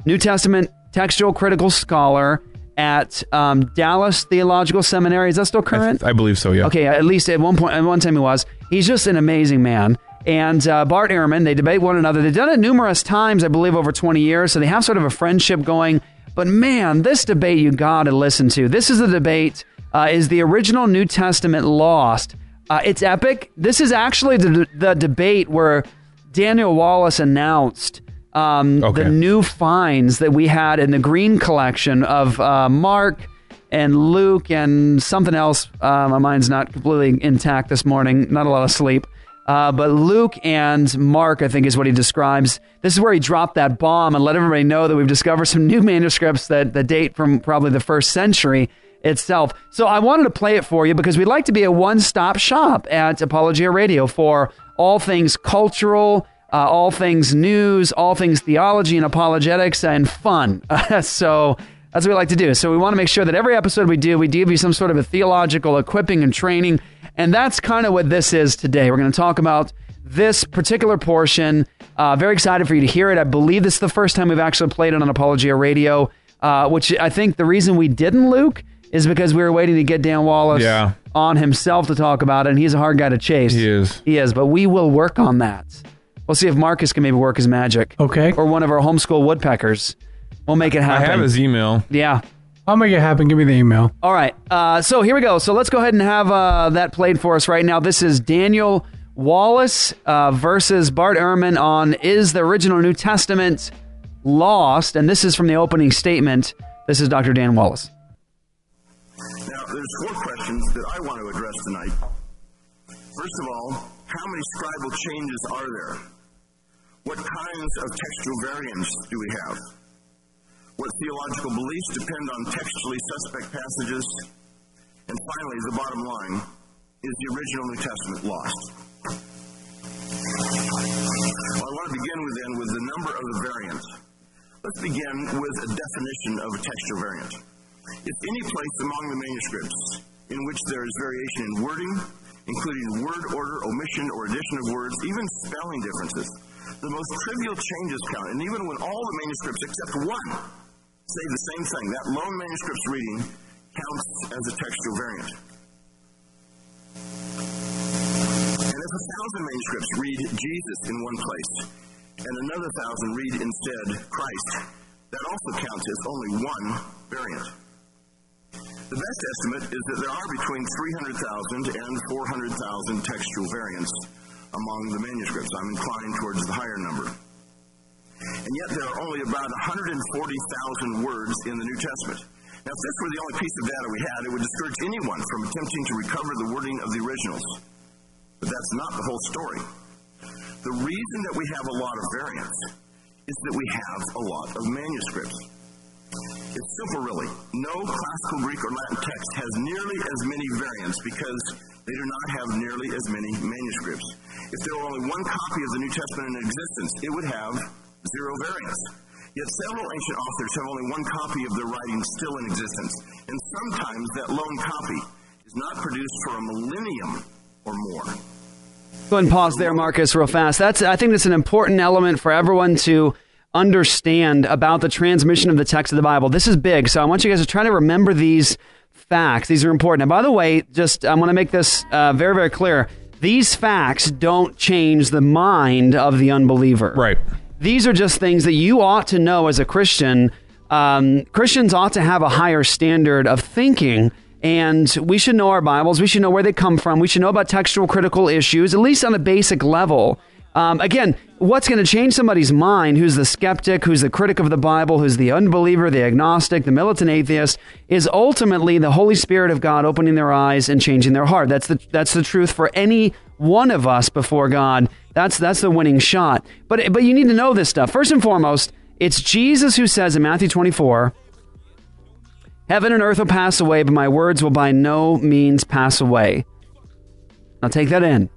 New Testament textual critical scholar at um, Dallas Theological Seminary. Is that still current? I believe so, yeah. Okay, at least at one point, at one time he was. He's just an amazing man. And uh, Bart Ehrman, they debate one another. They've done it numerous times, I believe, over 20 years. So they have sort of a friendship going. But man, this debate you got to listen to. This is the debate. Uh, is the original New Testament lost? Uh, it's epic. This is actually the, the debate where Daniel Wallace announced um, Okay. the new finds that we had in the Green collection of uh, Mark and Luke and something else. Uh, my mind's not completely intact this morning. Not a lot of sleep. Uh, but Luke and Mark, I think, is what he describes. This is where he dropped that bomb and let everybody know that we've discovered some new manuscripts that, that date from probably the first century itself. So I wanted to play it for you because we'd like to be a one stop shop at Apologia Radio for all things cultural, uh, all things news, all things theology and apologetics, and fun. so that's what we like to do. So we want to make sure that every episode we do, we give you some sort of a theological equipping and training. And that's kind of what this is today. We're going to talk about this particular portion. Uh, very excited for you to hear it. I believe this is the first time we've actually played it on Apologia Radio, uh, which I think the reason we didn't, Luke, is because we were waiting to get Dan Wallace Yeah. on himself to talk about it. And he's a hard guy to chase. He is. He is, but we will work on that. We'll see if Marcus can maybe work his magic. Okay. Or one of our homeschool woodpeckers. We'll make it happen. I have his email. Yeah. I'll make it happen. Give me the email. All right. Uh, so here we go. So let's go ahead and have uh, that played for us right now. This is Daniel Wallace uh, versus Bart Ehrman on Is the Original New Testament Lost? And this is from the opening statement. This is Dr. Dan Wallace. Now, there's four questions that I want to address tonight. First of all, how many scribal changes are there? What kinds of textual variants do we have? What theological beliefs depend on textually suspect passages? And finally, the bottom line is the original New Testament lost? Well, I want to begin with then with the number of the variants. Let's begin with a definition of a textual variant. If any place among the manuscripts in which there is variation in wording, including word order, omission, or addition of words, even spelling differences, the most trivial changes count, and even when all the manuscripts except one say the same thing, that lone manuscript's reading counts as a textual variant. And if a thousand manuscripts read Jesus in one place, and another thousand read instead Christ, that also counts as only one variant. The best estimate is that there are between 300,000 and 400,000 textual variants among the manuscripts. I'm inclined towards the higher number. And yet there are only about 140,000 words in the New Testament. Now, if this were the only piece of data we had, it would discourage anyone from attempting to recover the wording of the originals. But that's not the whole story. The reason that we have a lot of variants is that we have a lot of manuscripts. It's simple, really. No classical Greek or Latin text has nearly as many variants because they do not have nearly as many manuscripts. If there were only one copy of the New Testament in existence, it would have zero variants. Yet several ancient authors have only one copy of their writings still in existence, and sometimes that lone copy is not produced for a millennium or more. Go ahead and pause there, Marcus, real fast. That's I think that's an important element for everyone to understand about the transmission of the text of the Bible. This is big, so I want you guys to try to remember these facts. These are important. And by the way, just I want to make this uh, very, very clear. These facts don't change the mind of the unbeliever. Right. These are just things that you ought to know as a Christian. Um, Christians ought to have a higher standard of thinking and we should know our Bibles. We should know where they come from. We should know about textual critical issues, at least on a basic level. Um, again, what's going to change somebody's mind, who's the skeptic, who's the critic of the Bible, who's the unbeliever, the agnostic, the militant atheist, is ultimately the Holy Spirit of God opening their eyes and changing their heart. That's the, that's the truth for any one of us before God. That's, that's the winning shot. But, but you need to know this stuff. First and foremost, it's Jesus who says in Matthew 24, Heaven and earth will pass away, but my words will by no means pass away. Now take that in.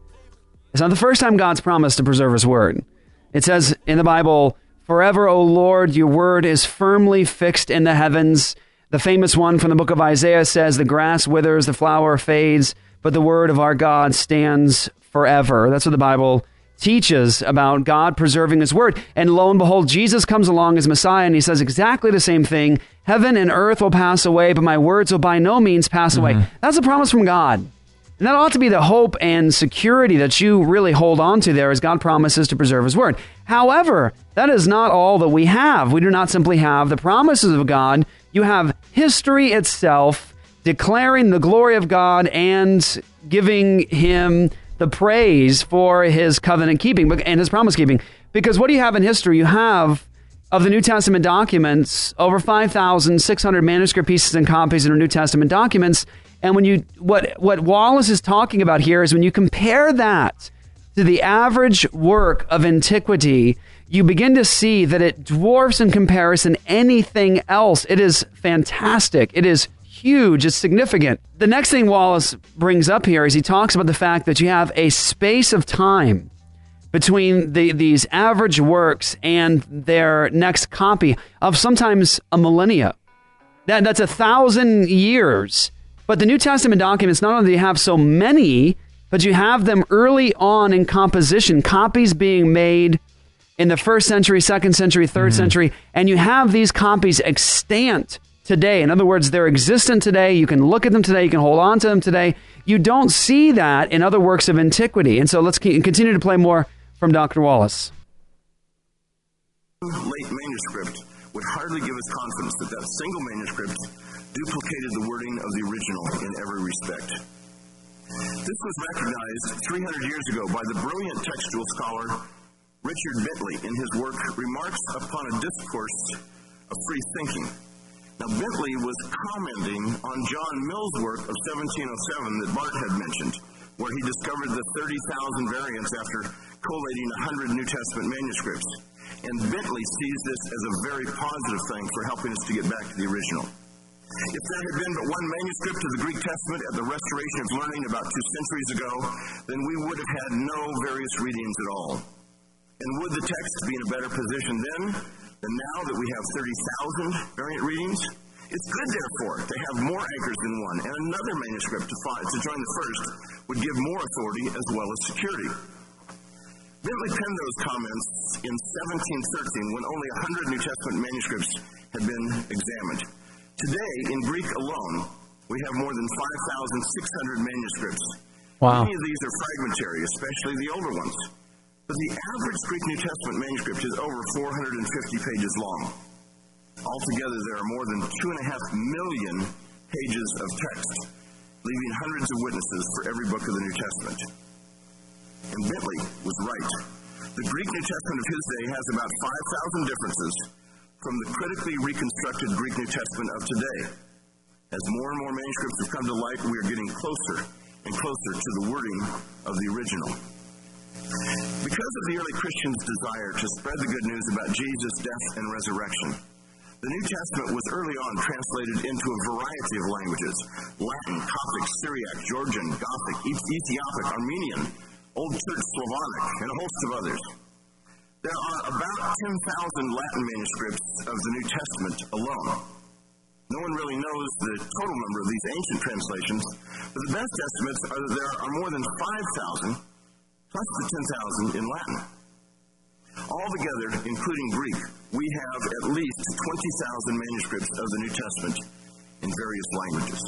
It's not the first time God's promised to preserve his word. It says in the Bible, Forever, O Lord, your word is firmly fixed in the heavens. The famous one from the book of Isaiah says, The grass withers, the flower fades, but the word of our God stands forever. That's what the Bible teaches about God preserving his word. And lo and behold, Jesus comes along as Messiah and he says exactly the same thing Heaven and earth will pass away, but my words will by no means pass away. Mm-hmm. That's a promise from God. And that ought to be the hope and security that you really hold on to there as God promises to preserve his word. However, that is not all that we have. We do not simply have the promises of God, you have history itself declaring the glory of God and giving him the praise for his covenant keeping and his promise keeping. Because what do you have in history? You have of the New Testament documents, over 5,600 manuscript pieces and copies in our New Testament documents. And when you what what Wallace is talking about here is when you compare that to the average work of antiquity, you begin to see that it dwarfs in comparison anything else. It is fantastic. It is huge. It's significant. The next thing Wallace brings up here is he talks about the fact that you have a space of time between the, these average works and their next copy of sometimes a millennia. That, that's a thousand years. But the New Testament documents, not only do you have so many, but you have them early on in composition, copies being made in the first century, second century, 3rd mm-hmm. century, and you have these copies extant today. In other words, they're existent today. You can look at them today. You can hold on to them today. You don't see that in other works of antiquity. And so let's continue to play more from Dr. Wallace. Late manuscript would hardly give us confidence that that single manuscript duplicated the wording of the original in every respect. This was recognized 300 years ago by the brilliant textual scholar Richard Bentley in his work Remarks Upon a Discourse of Free Thinking. Now, Bentley was commenting on John Mill's work of 1707 that Bart had mentioned, where he discovered the 30,000 variants after collating 100 New Testament manuscripts. And Bentley sees this as a very positive thing for helping us to get back to the original. If there had been but one manuscript of the Greek Testament at the Restoration of Learning about two centuries ago, then we would have had no various readings at all. And would the text be in a better position then than now that we have 30,000 variant readings? It's good, therefore, to have more anchors than one, and another manuscript to, find, to join the first would give more authority as well as security. Bentley penned those comments in 1713 when only 100 New Testament manuscripts had been examined. Today, in Greek alone, we have more than 5,600 manuscripts. Wow. Many of these are fragmentary, especially the older ones. But the average Greek New Testament manuscript is over 450 pages long. Altogether, there are more than 2.5 million pages of text, leaving hundreds of witnesses for every book of the New Testament. And Bentley was right. The Greek New Testament of his day has about 5,000 differences from the critically reconstructed Greek New Testament of today. As more and more manuscripts have come to light, we are getting closer and closer to the wording of the original. Because of the early Christians' desire to spread the good news about Jesus' death and resurrection, the New Testament was early on translated into a variety of languages Latin, Coptic, Syriac, Georgian, Gothic, Ethiopic, Armenian, Old Church Slavonic, and a host of others. There are about 10,000 Latin manuscripts of the New Testament alone. No one really knows the total number of these ancient translations, but the best estimates are that there are more than 5,000 plus the 10,000 in Latin. Altogether, including Greek, we have at least 20,000 manuscripts of the New Testament in various languages.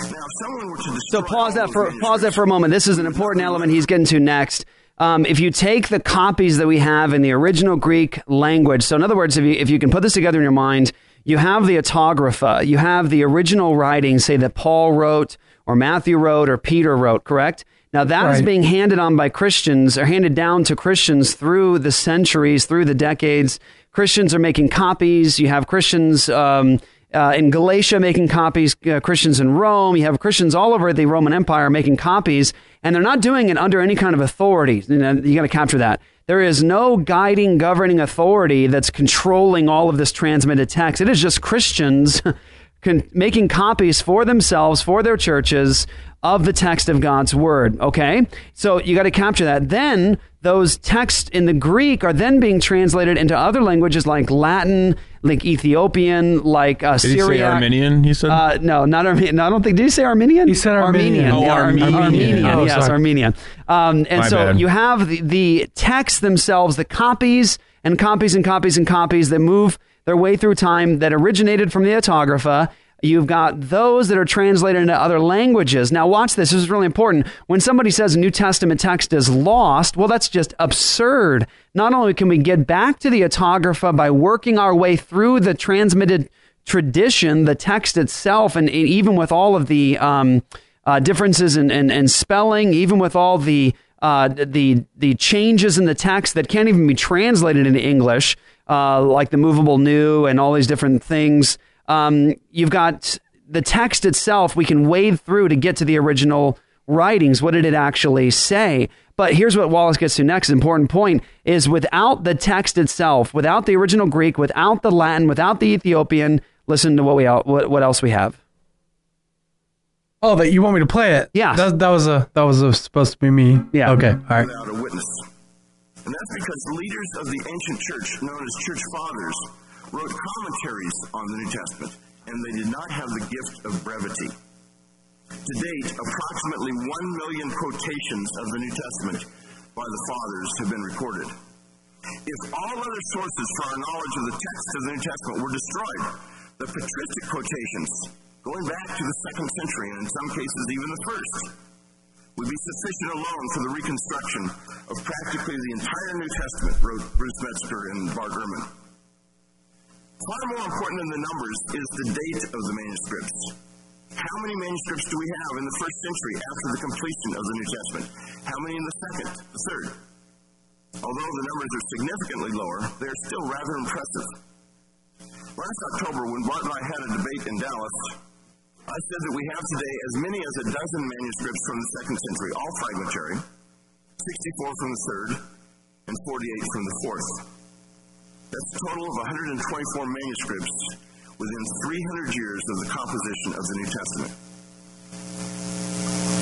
Now, if someone were to So pause that for pause that for a moment. This is an important element he's getting to next. Um, if you take the copies that we have in the original Greek language, so in other words, if you if you can put this together in your mind, you have the autographa, you have the original writing, say that Paul wrote, or Matthew wrote, or Peter wrote, correct? Now that is Right. being handed on by Christians or handed down to Christians through the centuries, through the decades. Christians are making copies. You have Christians um, uh, in Galatia making copies, uh, Christians in Rome. You have Christians all over the Roman Empire making copies, and they're not doing it under any kind of authority. You, know, you got to capture that. There is no guiding, governing authority that's controlling all of this transmitted text. It is just Christians con- making copies for themselves, for their churches of the text of God's word. Okay? So you got to capture that. Then those texts in the Greek are then being translated into other languages like Latin, like Ethiopian, like uh, Did he say Armenian? He said. Uh, no, not Armenian. No, I don't think. Did he say Armenian? He said Armenian. Oh, yeah, Armenian. Armenian. Oh, yes, sorry. Armenian. Um, and My so bad. you have the, the texts themselves, the copies and copies and copies and copies that move their way through time that originated from the autographa. You've got those that are translated into other languages. Now, watch this. This is really important. When somebody says a New Testament text is lost, well, that's just absurd. Not only can we get back to the autographa by working our way through the transmitted tradition, the text itself, and even with all of the um, uh, differences in, in, in spelling, even with all the uh, the the changes in the text that can't even be translated into English, uh, like the movable nu and all these different things. Um, you've got the text itself. We can wade through to get to the original writings. What did it actually say? But here's what Wallace gets to next. Important point is without the text itself, without the original Greek, without the Latin, without the Ethiopian. Listen to what we what, what else we have. Oh, that you want me to play it? Yeah. That, that was a that was a, supposed to be me. Yeah. Okay. All right. And that's because leaders of the ancient church, known as church fathers, wrote commentaries on the New Testament, and they did not have the gift of brevity. To date, approximately 1 million quotations of the New Testament by the fathers have been recorded. If all other sources for our knowledge of the text of the New Testament were destroyed, the patristic quotations, going back to the second century and in some cases even the first, would be sufficient alone for the reconstruction of practically the entire New Testament, wrote Bruce Metzger and Bart Ehrman. Far more important than the numbers is the date of the manuscripts. How many manuscripts do we have in the first century after the completion of the New Testament? How many in the second, the third? Although the numbers are significantly lower, they're still rather impressive. Last October, when Bart and I had a debate in Dallas, I said that we have today as many as a dozen manuscripts from the second century, all fragmentary, 64 from the third, and 48 from the fourth. That's a total of 124 manuscripts within 300 years of the composition of the New Testament.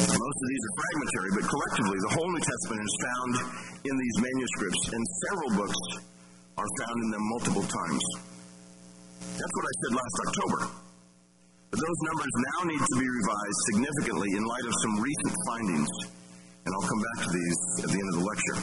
Most of these are fragmentary, but collectively, the whole New Testament is found in these manuscripts, and several books are found in them multiple times. That's what I said last October. But those numbers now need to be revised significantly in light of some recent findings, and I'll come back to these at the end of the lecture.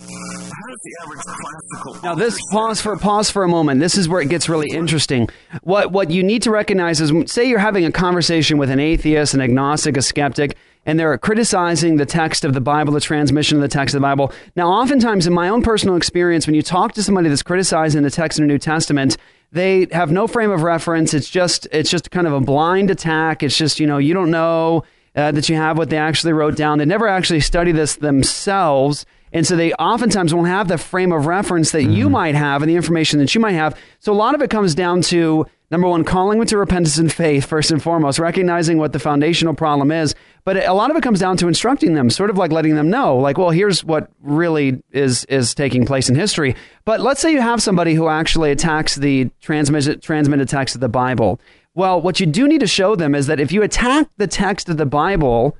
How does the average classical Now, this pause for pause for a moment. This is where it gets really interesting. What what you need to recognize is, say you're having a conversation with an atheist, an agnostic, a skeptic, and they're criticizing the text of the Bible, the transmission of the text of the Bible. Now, oftentimes, in my own personal experience, when you talk to somebody that's criticizing the text in the New Testament, they have no frame of reference. It's just it's just kind of a blind attack. It's just you know you don't know uh, that you have what they actually wrote down. They never actually study this themselves. And so they oftentimes won't have the frame of reference that you might have and the information that you might have. So a lot of it comes down to number one, calling them to repentance and faith, first and foremost, recognizing what the foundational problem is. But a lot of it comes down to instructing them, sort of like letting them know, like, well, here's what really is is taking place in history. But let's say you have somebody who actually attacks the transmitted transmitted text of the Bible. Well, what you do need to show them is that if you attack the text of the Bible,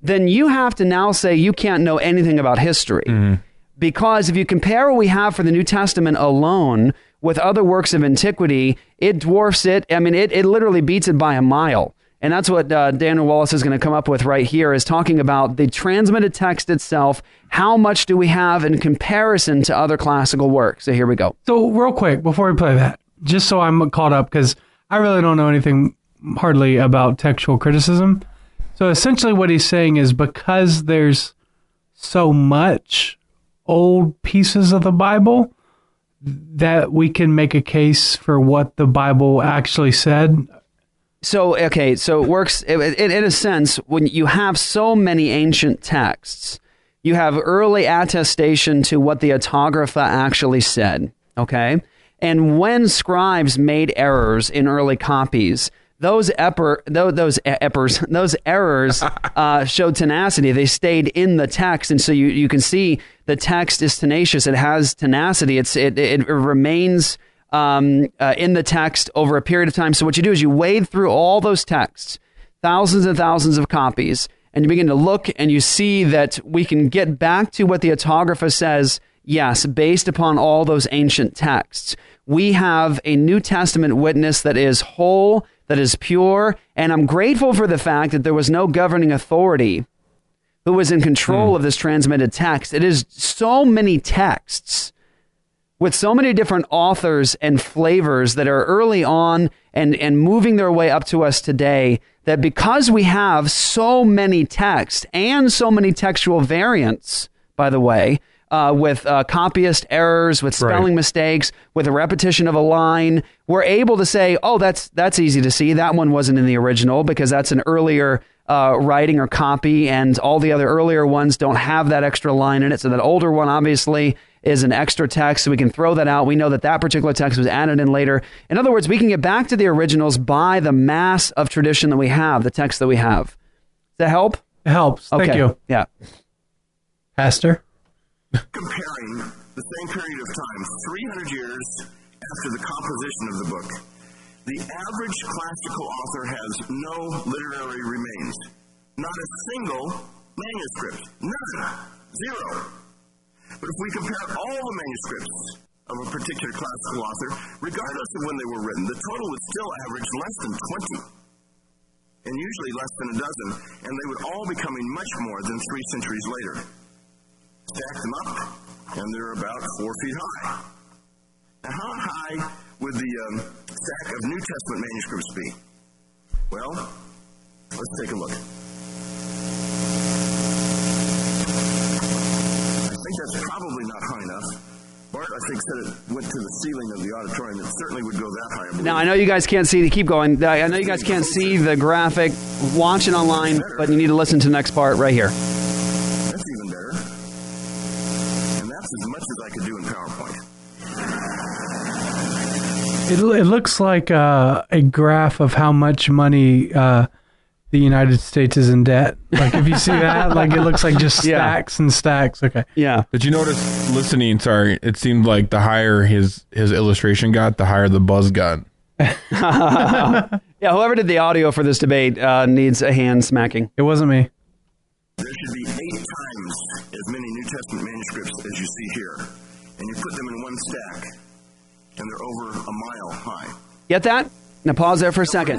then you have to now say you can't know anything about history. Mm-hmm. Because if you compare what we have for the New Testament alone with other works of antiquity, it dwarfs it. I mean, it, it literally beats it by a mile. And that's what uh, Daniel Wallace is going to come up with right here is talking about the transmitted text itself. How much do we have in comparison to other classical works? So here we go. So, real quick, before we play that, just so I'm caught up, because I really don't know anything hardly about textual criticism. So, essentially, what he's saying is because there's so much old pieces of the Bible that we can make a case for what the Bible actually said. So okay, so it works in, in, in a sense when you have so many ancient texts, you have early attestation to what the autographa actually said. Okay, and when scribes made errors in early copies, those those those eppers, those errors uh, showed tenacity. They stayed in the text, and so you, you can see the text is tenacious. It has tenacity. It's it it, remains um, uh, in the text over a period of time. So what you do is you wade through all those texts, thousands and thousands of copies, and you begin to look and you see that we can get back to what the autographa says. Yes, based upon all those ancient texts, we have a New Testament witness that is whole, that is pure, and I'm grateful for the fact that there was no governing authority who was in control of this transmitted text. It is so many texts with so many different authors and flavors that are early on and, and moving their way up to us today that because we have so many texts and so many textual variants, by the way, uh, with uh, copyist errors, with spelling Right. mistakes, with a repetition of a line, we're able to say, "Oh, that's that's easy to see. That one wasn't in the original because that's an earlier uh, writing or copy, and all the other earlier ones don't have that extra line in it. So that older one obviously is an extra text, so we can throw that out. We know that that particular text was added in later. In other words, we can get back to the originals by the mass of tradition that we have, the text that we have. Does that help? It helps. Thank Okay. you. Yeah. Pastor? comparing the same period of time, 300 years after the composition of the book, the average classical author has no literary remains. Not a single manuscript. None. Zero. But if we compare all the manuscripts of a particular classical author, regardless of when they were written, the total would still average less than 20. And usually less than a dozen, and they would all be coming much more than three centuries later stack them up, and they're about four feet high. Now, how high would the um, stack of New Testament manuscripts be? Well, let's take a look. I think that's probably not high enough. Bart Bart, I think, said it went to the ceiling of the auditorium. It certainly would go that high. I. Now I know you guys can't see. Keep going. I know you guys can't see the graphic. Watch it online, but you need to listen to the next part right here. That's even better. And that's as much as I could do in PowerPoint. It, it looks like uh, a graph of how much money uh, the United States is in debt. Like if you see that, like it looks like just Yeah. stacks and stacks. Okay. Yeah. Did you notice listening? Sorry, it seemed like the higher his his illustration got, the higher the buzz got. yeah, whoever did the audio for this debate uh, needs a hand smacking. It wasn't me. There should be eight times as many New Testament manuscripts as you see here. And you put them in one stack, and they're over a mile high. Get that? Now pause there for a second.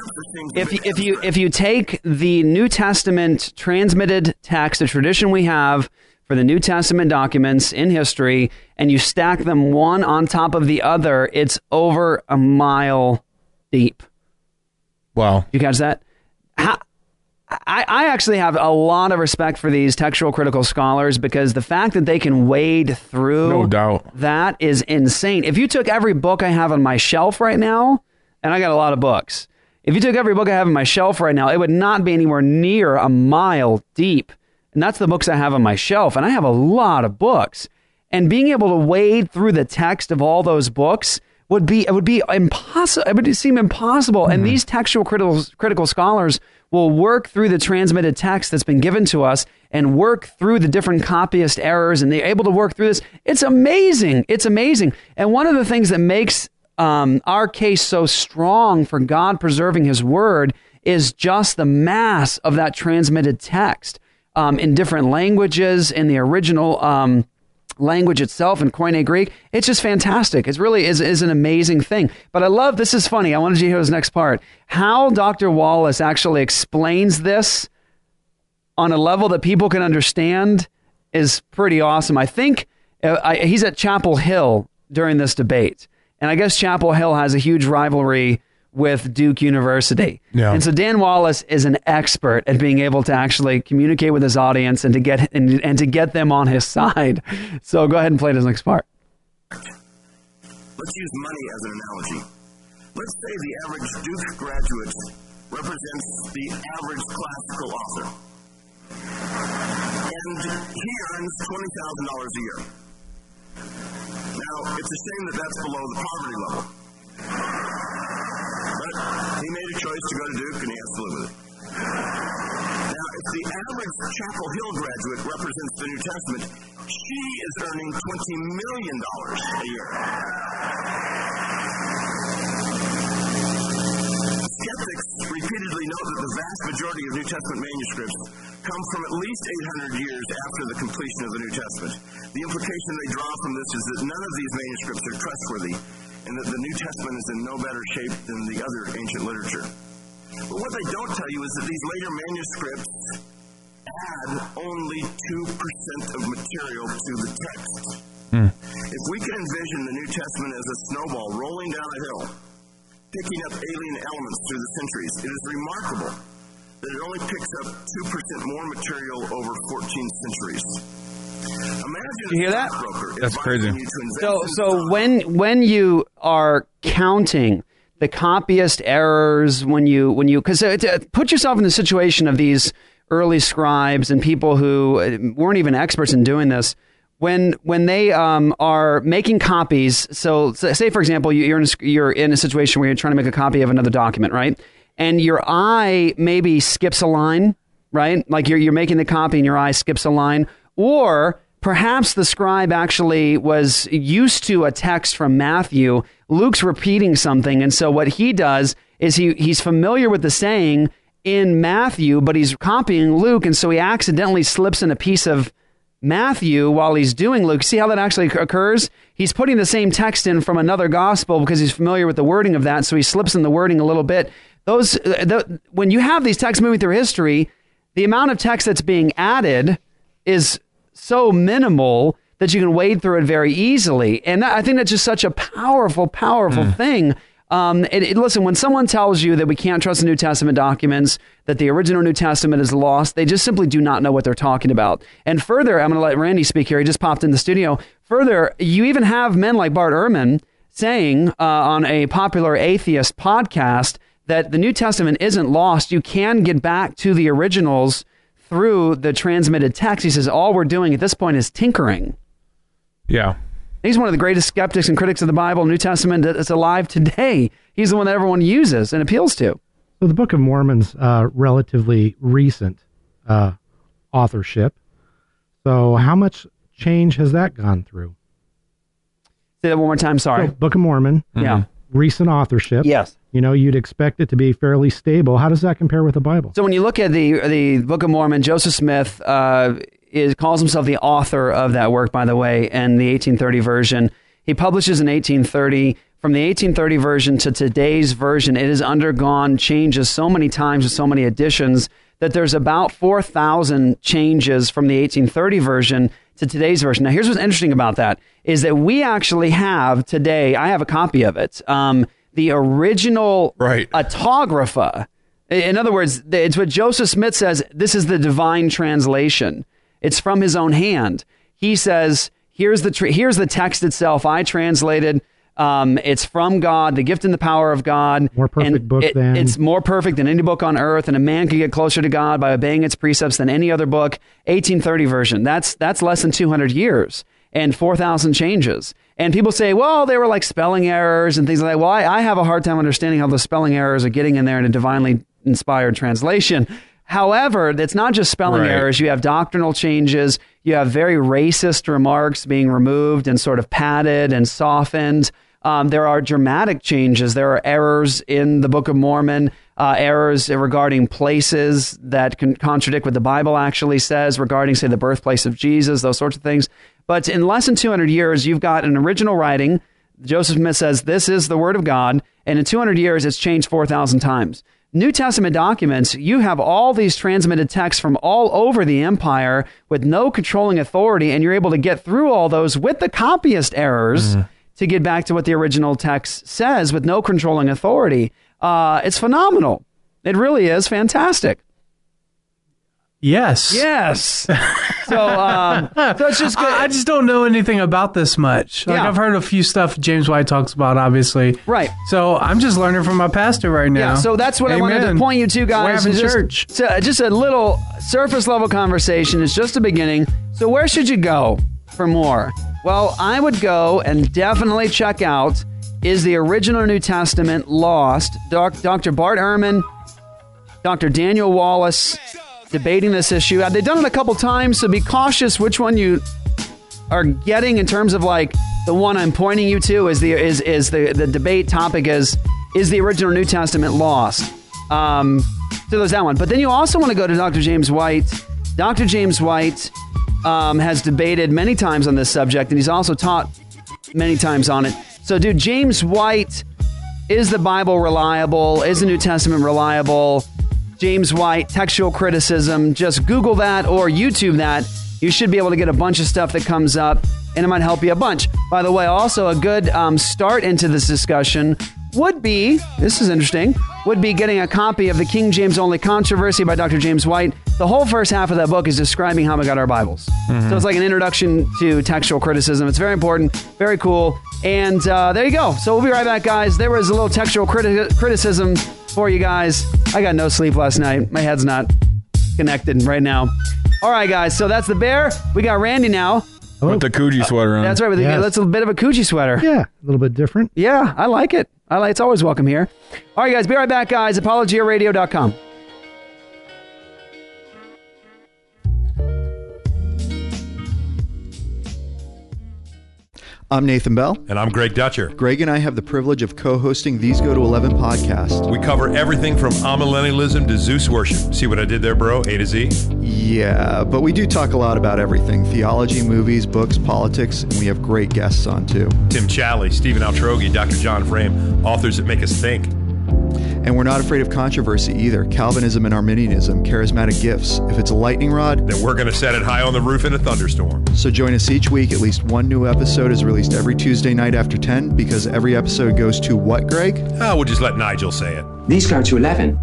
If you, if you if you take the New Testament transmitted text, the tradition we have for the New Testament documents in history, and you stack them one on top of the other, it's over a mile deep. Wow. You catch that? How, I, I actually have a lot of respect for these textual critical scholars because the fact that they can wade through No doubt. that is insane. If you took every book I have on my shelf right now, and I got a lot of books, if you took every book I have on my shelf right now, it would not be anywhere near a mile deep. And that's the books I have on my shelf. And I have a lot of books. And being able to wade through the text of all those books would be it would be impossible. It would seem impossible. And mm-hmm. these textual critical critical scholars will work through the transmitted text that's been given to us and work through the different copyist errors, and they're able to work through this. It's amazing. It's amazing. And one of the things that makes um, our case so strong for God preserving His Word is just the mass of that transmitted text um, in different languages in the original. Um, language itself in Koine Greek. It's just fantastic. It really is, is an amazing thing. But I love this is funny. I wanted to hear this next part. How Dr. Wallace actually explains this on a level that people can understand is pretty awesome. I think uh, I, he's at Chapel Hill during this debate. And I guess Chapel Hill has a huge rivalry with Duke University. Yeah. And so Dan Wallace is an expert at being able to actually communicate with his audience and to get and, and to get them on his side. So go ahead and play this next part. Let's use money as an analogy. Let's say the average Duke graduate represents the average classical author. And he earns $20,000 a year. Now, it's a shame that that's below the poverty level. But he made a choice to go to Duke and he has to live with it. Now, if the average Chapel Hill graduate represents the New Testament, she is earning $20 million a year. Skeptics repeatedly note that the vast majority of New Testament manuscripts come from at least 800 years after the completion of the New Testament. The implication they draw from this is that none of these manuscripts are trustworthy and that the New Testament is in no better shape than the other ancient literature. But what they don't tell you is that these later manuscripts add only 2% of material to the text. Hmm. If we can envision the New Testament as a snowball rolling down a hill, picking up alien elements through the centuries, it is remarkable that it only picks up 2% more material over 14 centuries. Imagine You hear that? That's crazy. advising you to invest So so when when you are counting the copyist errors when you when you because uh, put yourself in the situation of these early scribes and people who uh, weren't even experts in doing this when when they um, are making copies so say for example you- you're in a, you're in a situation where you're trying to make a copy of another document right and your eye maybe skips a line right like you're, you're making the copy and your eye skips a line or perhaps the scribe actually was used to a text from Matthew. Luke's repeating something. And so what he does is he, he's familiar with the saying in Matthew, but he's copying Luke. And so he accidentally slips in a piece of Matthew while he's doing Luke. See how that actually occurs? He's putting the same text in from another gospel because he's familiar with the wording of that. So he slips in the wording a little bit. Those, uh, the, when you have these texts moving through history, the amount of text that's being added is so minimal that you can wade through it very easily. And that, I think that's just such a powerful, powerful thing Um, it, it- listen, when someone tells you that we can't trust the New Testament documents, that the original New Testament is lost, they just simply do not know what they're talking about. And further, I'm going to let Randy speak here. He just popped in the studio. Further, you even have men like Bart Ehrman saying uh, on a popular atheist podcast that the New Testament isn't lost. You can get back to the originals through the transmitted text. He says all we're doing at this point is tinkering. Yeah. He's one of the greatest skeptics and critics of the Bible, New Testament that's alive today. He's the one that everyone uses and appeals to. So the Book of Mormon's uh, relatively recent uh, authorship. So how much change has that gone through? Say that one more time. Sorry. So Book of Mormon. Yeah. Recent authorship. Yes. You know, you'd expect it to be fairly stable. How does that compare with the Bible? So when you look at the the Book of Mormon, Joseph Smith uh, is calls himself the author of that work. By the way, and the 1830 version, he publishes in 1830. From the 1830 version to today's version, it has undergone changes so many times with so many additions that there's about 4,000 changes from the 1830 version to today's version. Now, here's what's interesting about that is that we actually have today. I have a copy of it. Um, the original right. autographa. In other words, it's what Joseph Smith says. This is the divine translation. It's from his own hand. He says, "Here's the tr- here's the text itself. I translated. Um, it's from God, the gift and the power of God. More perfect And book it- than- It's more perfect than any book on earth, and a man can get closer to God by obeying its precepts than any other book. 1830 version. That's that's less than 200 years and 4,000 changes. And people say, well, they were like spelling errors and things like that. Well, I, I have a hard time understanding how the spelling errors are getting in there in a divinely inspired translation. However, it's not just spelling Right. errors. You have doctrinal changes. You have very racist remarks being removed and sort of padded and softened. Um, there are dramatic changes. There are errors in the Book of Mormon, uh, errors regarding places that can contradict what the Bible actually says regarding, say, the birthplace of Jesus, those sorts of things. But in less than 200 years, you've got an original writing. Joseph Smith says this is the Word of God, and in 200 years, it's changed 4,000 times. New Testament documents, you have all these transmitted texts from all over the empire with no controlling authority, and you're able to get through all those with the copyist errors to get back to what the original text says with no controlling authority. Uh, it's phenomenal. It really is fantastic. Yes. Yes. So, um, so it's just good. I, I just don't know anything about this much. Like Yeah. I've heard a few stuff James White talks about, obviously. Right. So I'm just learning from my pastor right now. Yeah, so that's what I wanted to point you to, guys. We're just, church. So just a little surface level conversation. It's just a beginning. So where should you go for more? Well, I would go and definitely check out is the original New Testament lost? Doc, Dr. Bart Ehrman, Dr. Daniel Wallace debating this issue. Uh, They've done it a couple times, so be cautious which one you are getting in terms of like the one I'm pointing you to is the is is the the debate topic is is the original New Testament lost. Um, so there's that one. But then you also want to go to Dr. James White. Dr. James White um, has debated many times on this subject, and he's also taught many times on it. So, dude, James White is the Bible reliable? Is the New Testament reliable? James White, textual criticism. Just Google that or YouTube that. You should be able to get a bunch of stuff that comes up, and it might help you a bunch. By the way, also a good um, start into this discussion would be this is interesting would be getting a copy of the King James Only Controversy by Dr. James White. The whole first half of that book is describing how we got our Bibles. So it's like an introduction to textual criticism. It's very important, very cool. And uh, there you go. So we'll be right back, guys. There was a little textual criti- criticism for you guys. I got no sleep last night. My head's not connected right now. All right, guys. So that's the bear. We got Randy now. With the Coogi sweater on. That's right. With the, That's a bit of a coochie sweater. Yeah, a little bit different. Yeah, I like it. I like. It's always welcome here. All right, guys. Be right back, guys. ApologiaRadio.com. I'm Nathan Bell. And I'm Greg Dutcher. Greg and I have the privilege of co hosting These Go to 11 podcast. We cover everything from amillennialism to Zeus worship. See what I did there, bro? A to Z? Yeah, but we do talk a lot about everything theology, movies, books, politics, and we have great guests on too. Tim Challies, Stephen Altrogge, Dr. John Frame, authors that make us think. And we're not afraid of controversy either. Calvinism and Arminianism, charismatic gifts. If it's a lightning rod, then we're going to set it high on the roof in a thunderstorm. So join us each week. At least one new episode is released every Tuesday night after 10 because every episode goes to what, Greg? Ah, we'll just let Nigel say it. These go to 11.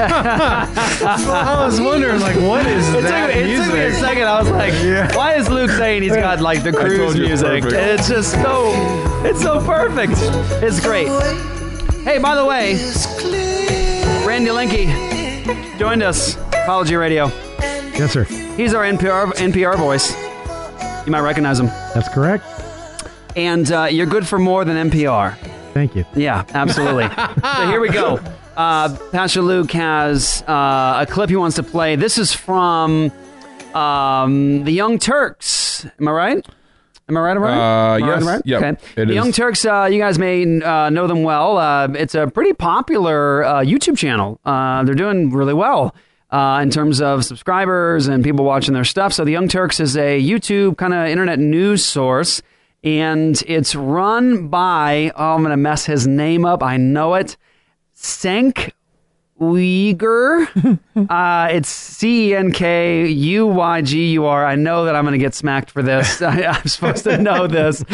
I was wondering, like, what is It took, that me, it took me a second. I was like, Yeah. why is Luke saying he's got like the I cruise told you it's music? perfect. It's just so, it's so perfect. It's great. Hey, by the way, Randy Linky joined us, Apology Radio. Yes, sir. He's our NPR NPR voice. You might recognize him. That's correct. And uh, you're good for more than NPR. Thank you. Yeah, absolutely. so here we go. Uh, Pastor Luke has uh, a clip he wants to play. This is from um, the Young Turks. Am I right? Am I right? Am I right? Uh, yes. right? Yep, Okay. the. Young Turks. Uh, you guys may uh, know them well. Uh, it's a pretty popular uh, YouTube channel. Uh, they're doing really well. Uh, in terms of subscribers and people watching their stuff. So, the Young Turks is a YouTube kind of internet news source, and it's run by, oh, I'm going to mess his name up. I know it. Cenk Uygur. uh, it's C E N K U Y G U R. I know that I'm going to get smacked for this. I, I'm supposed to know this.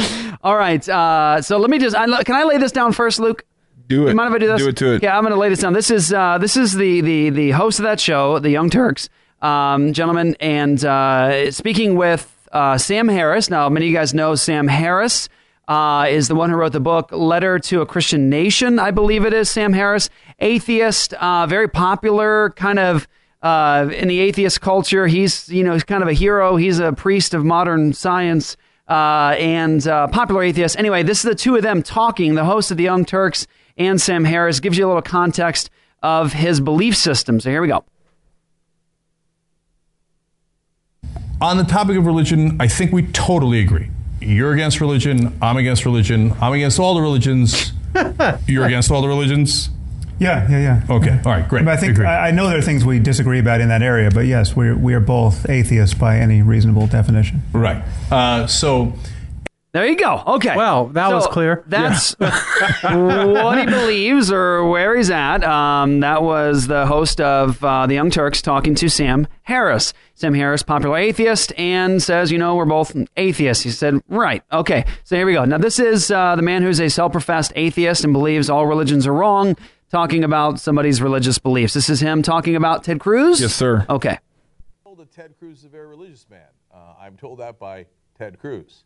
All right. Uh, so let me just. I, can I lay this down first, Luke? Do it. You mind if I do this? Do it to it. Yeah, I'm going to lay this down. This is uh, this is the the the host of that show, the Young Turks, um, gentlemen, and uh, speaking with uh, Sam Harris. Now, many of you guys know Sam Harris. Uh, is the one who wrote the book Letter to a Christian Nation, I believe it is. Sam Harris, atheist, uh, very popular, kind of uh, in the atheist culture. He's you know he's kind of a hero. He's a priest of modern science uh, and uh, popular atheist. Anyway, this is the two of them talking. The host of the Young Turks and Sam Harris gives you a little context of his belief system. So here we go. On the topic of religion, I think we totally agree. You're against religion. I'm against religion. I'm against all the religions. You're against all the religions. Yeah, yeah, yeah. Okay. All right. Great. But I think. I, I know there are things we disagree about in that area, but yes, we're we are both atheists by any reasonable definition. Right. Uh, so There you go. Okay. Wow, that was clear. That's what he believes or where he's at. Um, that was the host of uh, the Young Turks talking to Sam Harris. Sam Harris, popular atheist, and says, you know, we're both atheists. He said, right. Okay. So here we go. Now, this is uh, the man who's a self professed atheist and believes all religions are wrong, talking about somebody's religious beliefs. This is him talking about Ted Cruz? Yes, sir. Okay. told that Ted Cruz is a very religious man. Uh, I'm told that by Ted Cruz.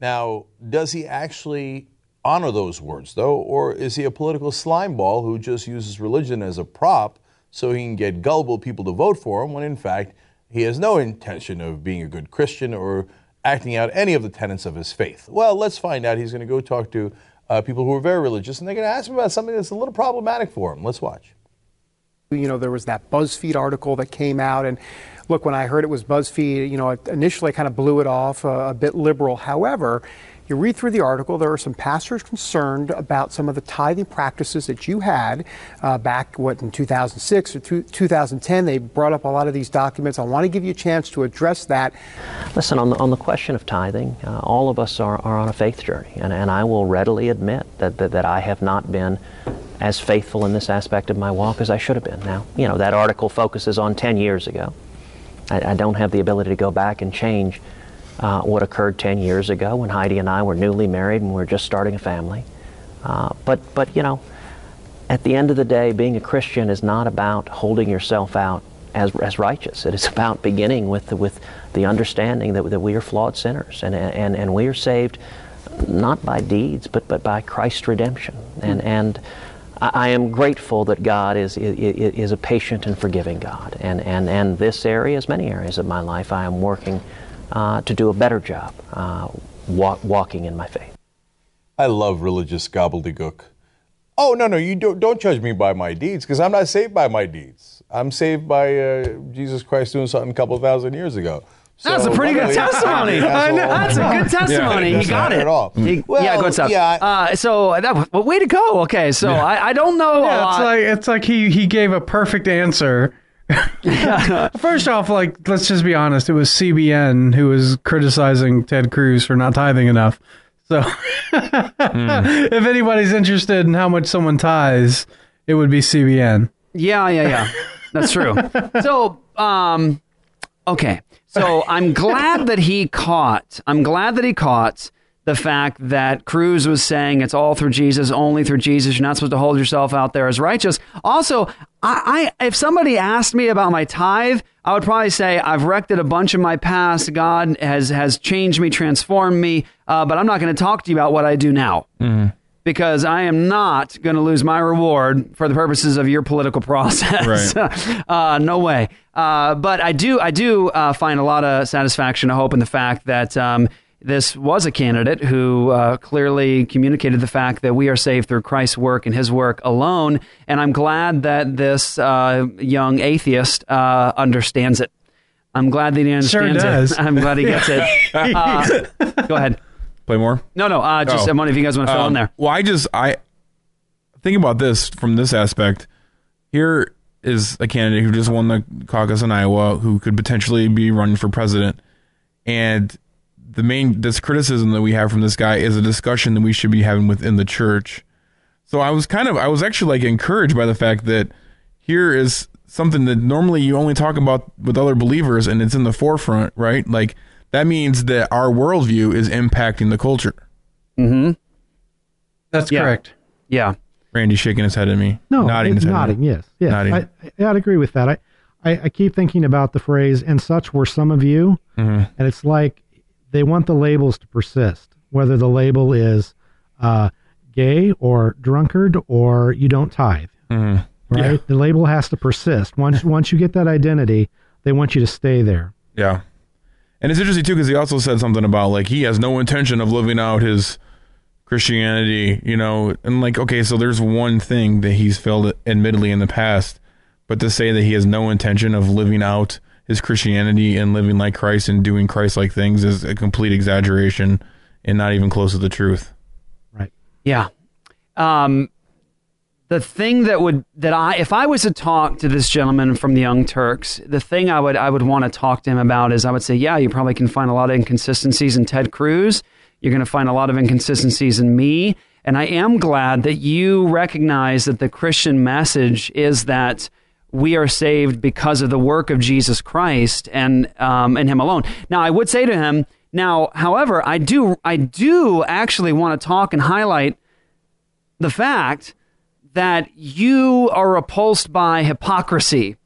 Now, does he actually honor those words, though, or is he a political slimeball who just uses religion as a prop so he can get gullible people to vote for him when, in fact, he has no intention of being a good Christian or acting out any of the tenets of his faith? Well, let's find out. He's going to go talk to uh, people who are very religious, and they're going to ask him about something that's a little problematic for him. Let's watch. You know, there was that BuzzFeed article that came out, and look, when I heard it was BuzzFeed, you know, initially I kind of blew it off, uh, a bit liberal. However, you read through the article, there are some pastors concerned about some of the tithing practices that you had uh, back, what, in 2006 or two, 2010. They brought up a lot of these documents. I want to give you a chance to address that. Listen, on the, on the question of tithing, uh, all of us are, are on a faith journey, and, and I will readily admit that, that, that I have not been as faithful in this aspect of my walk as I should have been. Now, you know, that article focuses on 10 years ago. I, I don't have the ability to go back and change uh, what occurred 10 years ago when Heidi and I were newly married and we were just starting a family. Uh, but, but, you know, at the end of the day, being a Christian is not about holding yourself out as, as righteous. It is about beginning with the, with the understanding that, that we are flawed sinners and, and, and we are saved not by deeds, but, but by Christ's redemption. And, and I, I am grateful that God is, is, is a patient and forgiving God. And, and, and this area, as many areas of my life, I am working uh, to do a better job uh, walk, walking in my faith. I love religious gobbledygook. Oh no, no, you don't don't judge me by my deeds because I'm not saved by my deeds. I'm saved by uh, Jesus Christ doing something a couple thousand years ago. That's a pretty good testimony. I'm. That's a good testimony. Yeah, he got it. At all. He- Well, yeah, good stuff. yeah, uh, so that well, way to go. Okay, so I, I don't know Yeah, it's like it's like he he gave a perfect answer. First off, like let's just be honest, it was CBN who was criticizing Ted Cruz for not tithing enough. So if anybody's interested in how much someone tithes, it would be CBN. Yeah, yeah, yeah. That's true. so, um, okay. So I'm glad that he caught. I'm glad that he caught the fact that Cruz was saying it's all through Jesus, only through Jesus. You're not supposed to hold yourself out there as righteous. Also, I, I if somebody asked me about my tithe, I would probably say I've wrecked it a bunch in my past. God has has changed me, transformed me, uh, but I'm not going to talk to you about what I do now because I am not going to lose my reward for the purposes of your political process. uh, no way. Uh, but I do, I do uh, find a lot of satisfaction, I hope, in the fact that um, this was a candidate who uh, clearly communicated the fact that we are saved through Christ's work and His work alone. And I'm glad that this uh, young atheist uh, understands it. I'm glad that he Sure understands does. it. I'm glad he gets it. Uh, go ahead. Play more? No, no. Uh, just Oh. I'm wondering if you guys want to fill in Um, there. Well, I just I think about this from this aspect. Here is a candidate who just won the caucus in Iowa who could potentially be running for president, and the main this criticism that we have from this guy is a discussion that we should be having within the church. So I was kind of I was actually like encouraged by the fact that here is something that normally you only talk about with other believers and it's in the forefront, right? Like that means that our worldview is impacting the culture. Mm-hmm. That's Yeah. correct. Yeah. Randy shaking his head at me. No, nodding his head. at me. nodding. Yes, yes. Nodding. I, I, I'd agree with that. I, I, I keep thinking about the phrase "and such were some of you," Mhm. and it's like they want the labels to persist, whether the label is uh, gay or drunkard or you don't tithe. Mhm. Right, the label has to persist. Once once you get that identity, they want you to stay there. Yeah. And it's interesting too because he also said something about like he has no intention of living out his Christianity, you know, and like okay, so there's one thing that he's failed admittedly in the past, but to say that he has no intention of living out his Christianity and living like Christ and doing Christ-like things is a complete exaggeration and not even close to the truth. Right. Yeah. Um, the thing that would that I if I was to talk to this gentleman from the Young Turks, the thing I would I would want to talk to him about is I would say, yeah, you probably can find a lot of inconsistencies in Ted Cruz. You're going to find a lot of inconsistencies in me, and I am glad that you recognize that the Christian message is that we are saved because of the work of Jesus Christ and um, and Him alone. Now, I would say to him, now, however, I do I do actually want to talk and highlight the fact that you are repulsed by hypocrisy,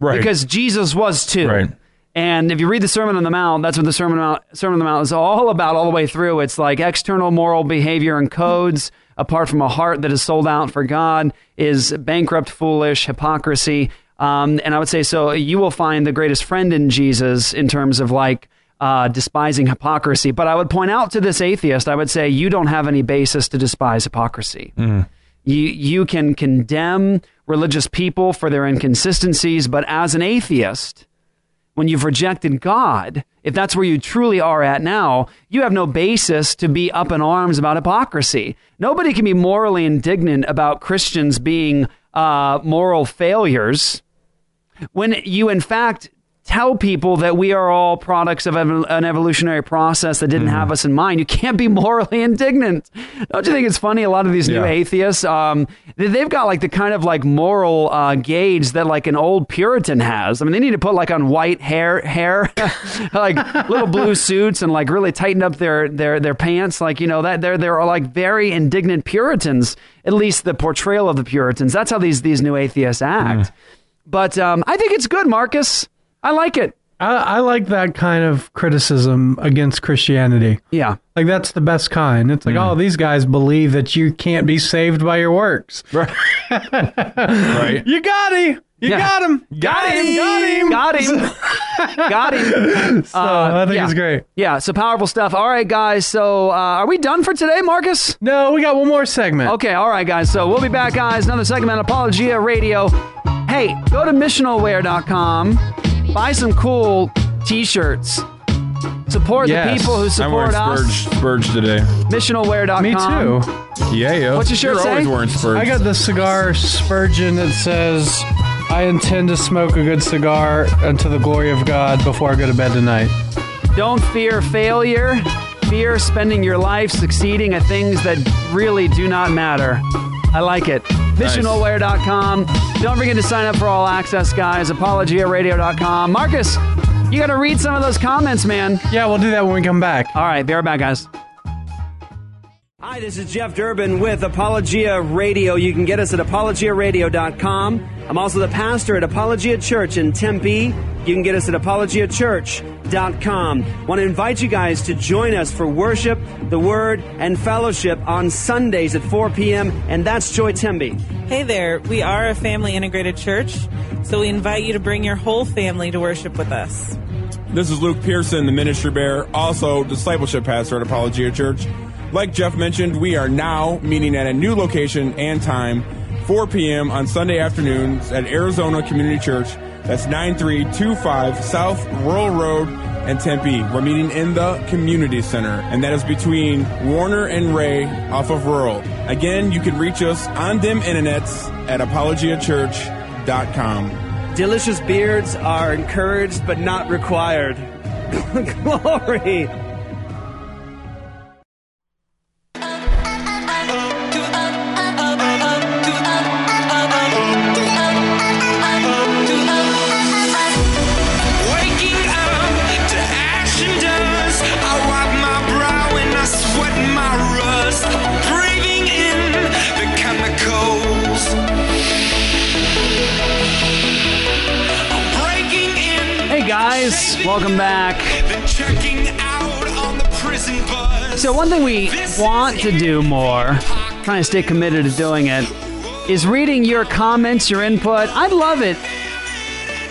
right? Because Jesus was too, Right. And if you read the Sermon on the Mount, that's what the Sermon on, Sermon on the Mount is all about, all the way through. It's like external moral behavior and codes, apart from a heart that is sold out for God, is bankrupt, foolish, hypocrisy. Um, and I would say so. You will find the greatest friend in Jesus in terms of like uh, despising hypocrisy. But I would point out to this atheist, I would say you don't have any basis to despise hypocrisy. You you can condemn religious people for their inconsistencies, but as an atheist, when you've rejected God, if that's where you truly are at now, you have no basis to be up in arms about hypocrisy. Nobody can be morally indignant about Christians being uh, moral failures when you, in fact, tell people that we are all products of an evolutionary process that didn't have us in mind. You can't be morally indignant. Don't you think it's funny? A lot of these new Yeah. atheists, um, they- they've got like the kind of like moral uh, gauge that like an old Puritan has. I mean, they need to put like on white hair, hair, like little blue suits, and like really tighten up their their their pants. Like you know that they're they're like very indignant Puritans. At least the portrayal of the Puritans. That's how these these new atheists act. But um, I think it's good, Marcus. I like it. I, I like that kind of criticism against Christianity. Yeah. Like that's the best kind. It's like, oh, these guys believe that you can't be saved by your works. Right. right. You got him. You Yeah. got him. Got him. Got him. Got him. Got him. So, I think yeah. it's great. Yeah, so powerful stuff. All right, guys. So uh, are we done for today, Marcus? No, we got one more segment. Okay, all right, guys. So we'll be back, guys. Another segment, on Apologia Radio. Hey, go to missionalwear.com, buy some cool t-shirts. Support Yes. the people who support I'm support wearing us. Spurge, Spurge today. Missionalwear.com. Me too. Yeah, yeah. What's your shirt You're say? always wearing Spurge. I got the cigar Spurgeon that says, I intend to smoke a good cigar unto the glory of God before I go to bed tonight. Don't fear failure. Fear spending your life succeeding at things that really do not matter. I like it. Missionalwear.com. Don't forget to sign up for All Access, guys. ApologiaRadio.com. Marcus, you got to read some of those comments, man. Yeah, we'll do that when we come back. All right, be right back, guys. Hi, this is Jeff Durbin with Apologia Radio. You can get us at apologiaradio.com. I'm also the pastor at Apologia Church in Tempe. You can get us at apologiachurch.com. Want to invite you guys to join us for worship, the word, and fellowship on Sundays at 4 p.m. And that's Joy Temby. Hey there, we are a family integrated church, so we invite you to bring your whole family to worship with us. This is Luke Pierson, the ministry bearer, also discipleship pastor at Apologia Church. Like Jeff mentioned, we are now meeting at a new location and time, 4 p.m. on Sunday afternoons at Arizona Community Church. That's 9325 South Rural Road and Tempe. We're meeting in the community center, and that is between Warner and Ray off of Rural. Again, you can reach us on them internets at apologiachurch.com. Delicious beards are encouraged but not required. Glory. Welcome back. So one thing we want to do more, trying to stay committed to doing it, is reading your comments, your input. I'd love it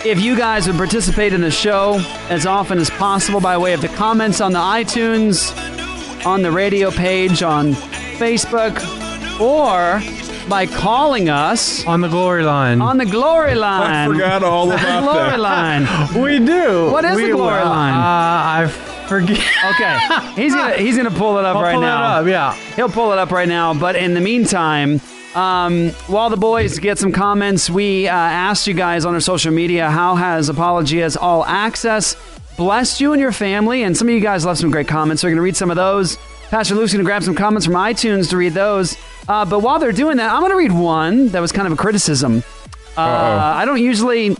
if you guys would participate in the show as often as possible by way of the comments on the iTunes, on the radio page, on Facebook, or by calling us on the glory line. On the glory line. I forgot all The about glory that. line. We do. What is We- the glory uh, line? Uh, I forget. Okay, he's gonna he's gonna pull it up I'll right pull it now. up, yeah. he'll pull it up right now. But in the meantime, um, while the boys get some comments, we uh, asked you guys on our social media how has Apologia's All Access blessed you and your family, and some of you guys left some great comments. So we're gonna read some of those. Pastor Luke's gonna grab some comments from iTunes to read those. Uh, but while they're doing that, I'm gonna read one that was kind of a criticism. Uh, I don't usually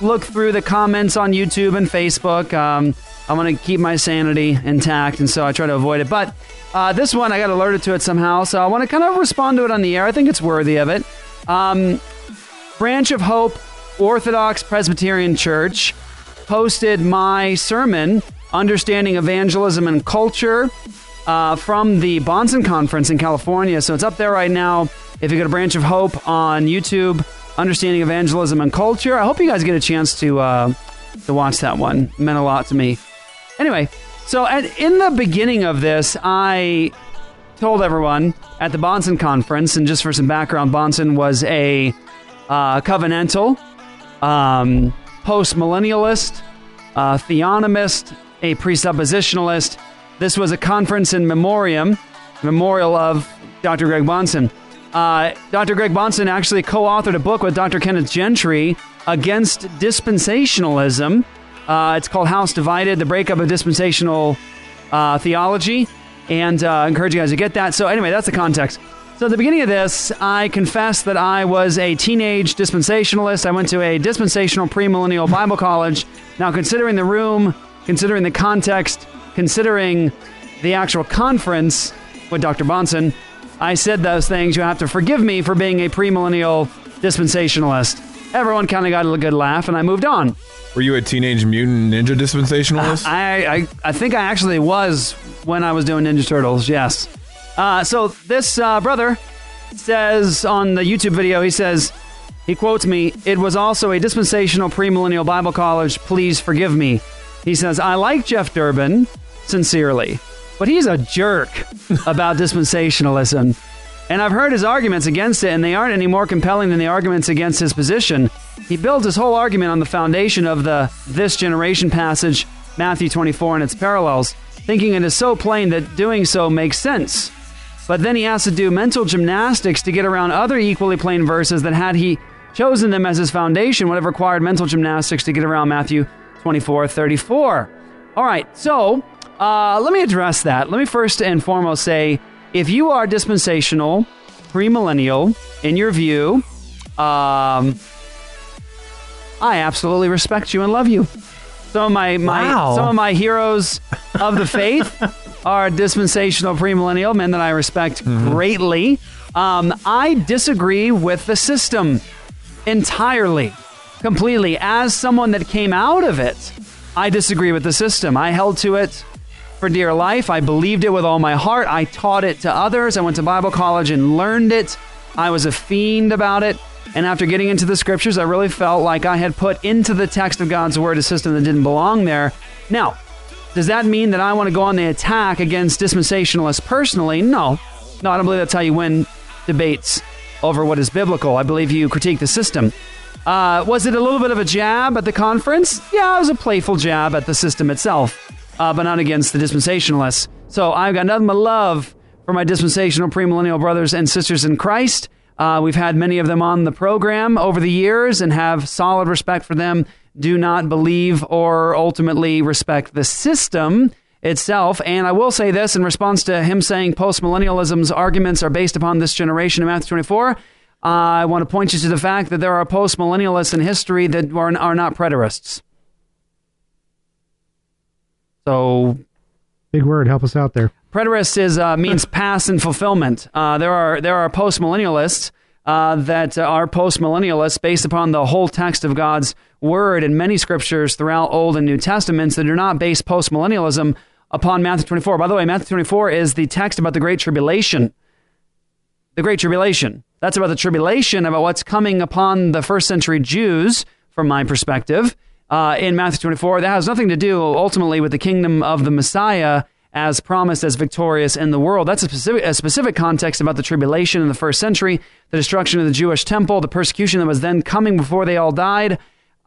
look through the comments on YouTube and Facebook. Um, I want to keep my sanity intact, and so I try to avoid it. But uh, this one, I got alerted to it somehow, so I want to kind of respond to it on the air. I think it's worthy of it. Um, Branch of Hope Orthodox Presbyterian Church posted my sermon, Understanding Evangelism and Culture, uh, from the Bahnsen Conference in California. So it's up there right now. If you go to Branch of Hope on YouTube, Understanding Evangelism and Culture, I hope you guys get a chance to uh, to watch that one. It meant a lot to me. Anyway, so at, in the beginning of this, I told everyone at the Bahnsen Conference, and just for some background, Bahnsen was a uh, covenantal, um, post millennialist, uh, theonomist, a presuppositionalist. This was a conference in memoriam, memorial of Dr. Greg Bahnsen. Uh, Dr. Greg Bahnsen actually co authored a book with Dr. Kenneth Gentry against dispensationalism. Uh, it's called House Divided The Breakup of Dispensational uh, Theology. And uh, I encourage you guys to get that. So, anyway, that's the context. So, at the beginning of this, I confessed that I was a teenage dispensationalist. I went to a dispensational premillennial Bible college. Now, considering the room, considering the context, considering the actual conference with Dr. Bahnsen, I said those things. You have to forgive me for being a premillennial dispensationalist. Everyone kind of got a good laugh, and I moved on. Were you a teenage mutant ninja dispensationalist? I, I, I think I actually was when I was doing Ninja Turtles, yes. Uh, so this uh, brother says on the YouTube video, he says, he quotes me, it was also a dispensational premillennial Bible college. Please forgive me. He says, I like Jeff Durbin, sincerely, but he's a jerk about dispensationalism. And I've heard his arguments against it, and they aren't any more compelling than the arguments against his position. he builds his whole argument on the foundation of the this generation passage, Matthew 24 and its parallels, thinking it is so plain that doing so makes sense. But then he has to do mental gymnastics to get around other equally plain verses that had he chosen them as his foundation would have required mental gymnastics to get around Matthew 24, 34. All right, so uh, let me address that. Let me first and foremost say if you are dispensational, premillennial, in your view, um, I absolutely respect you and love you. Some of my, my Wow. some of my heroes of the faith are dispensational premillennial men that I respect greatly. Um, I disagree with the system entirely, completely. As someone that came out of it, I disagree with the system. I held to it for dear life. I believed it with all my heart. I taught it to others. I went to Bible college and learned it. I was a fiend about it. And after getting into the scriptures, I really felt like I had put into the text of God's word a system that didn't belong there. Now, does that mean that I want to go on the attack against dispensationalists personally? No. No, I don't believe that's how you win debates over what is biblical. I believe you critique the system. Uh, was it a little bit of a jab at the conference? Yeah, it was a playful jab at the system itself, uh, but not against the dispensationalists. So I've got nothing but love for my dispensational premillennial brothers and sisters in Christ. Uh, we've had many of them on the program over the years and have solid respect for them. Do not believe or ultimately respect the system itself. And I will say this in response to him saying postmillennialism's arguments are based upon this generation in Matthew 24. I want to point you to the fact that there are postmillennialists in history that are, are not preterists. So Big word. Help us out there. Preterist is uh, means past and fulfillment. Uh, there are there are post millennialists uh, that are postmillennialists based upon the whole text of God's word and many scriptures throughout Old and New Testaments that are not based postmillennialism upon Matthew 24. By the way, Matthew 24 is the text about the Great Tribulation. The Great Tribulation. That's about the tribulation, about what's coming upon the first century Jews, from my perspective uh, in Matthew 24. That has nothing to do ultimately with the kingdom of the Messiah as promised as victorious in the world. That's a specific, a specific context about the tribulation in the first century, the destruction of the Jewish temple, the persecution that was then coming before they all died.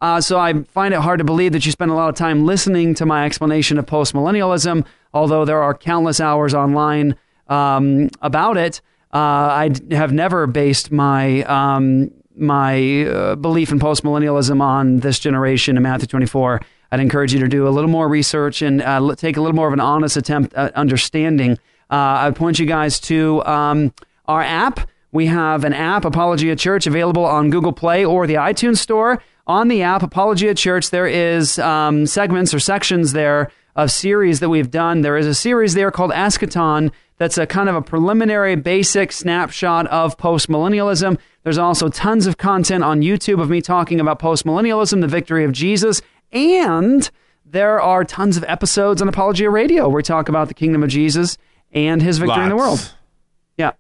Uh, so I find it hard to believe that you spend a lot of time listening to my explanation of postmillennialism, although there are countless hours online um, about it. Uh, I have never based my um, my uh, belief in postmillennialism on this generation in Matthew 24. I'd encourage you to do a little more research and uh, take a little more of an honest attempt at understanding. Uh, I point you guys to um, our app. We have an app, Apologia Church, available on Google Play or the iTunes Store. On the app, Apologia Church, there is um, segments or sections there of series that we've done. There is a series there called Eschaton that's a kind of a preliminary basic snapshot of postmillennialism. There's also tons of content on YouTube of me talking about postmillennialism, the victory of Jesus, and there are tons of episodes on Apologia Radio where we talk about the kingdom of Jesus and his victory in the world. Yeah.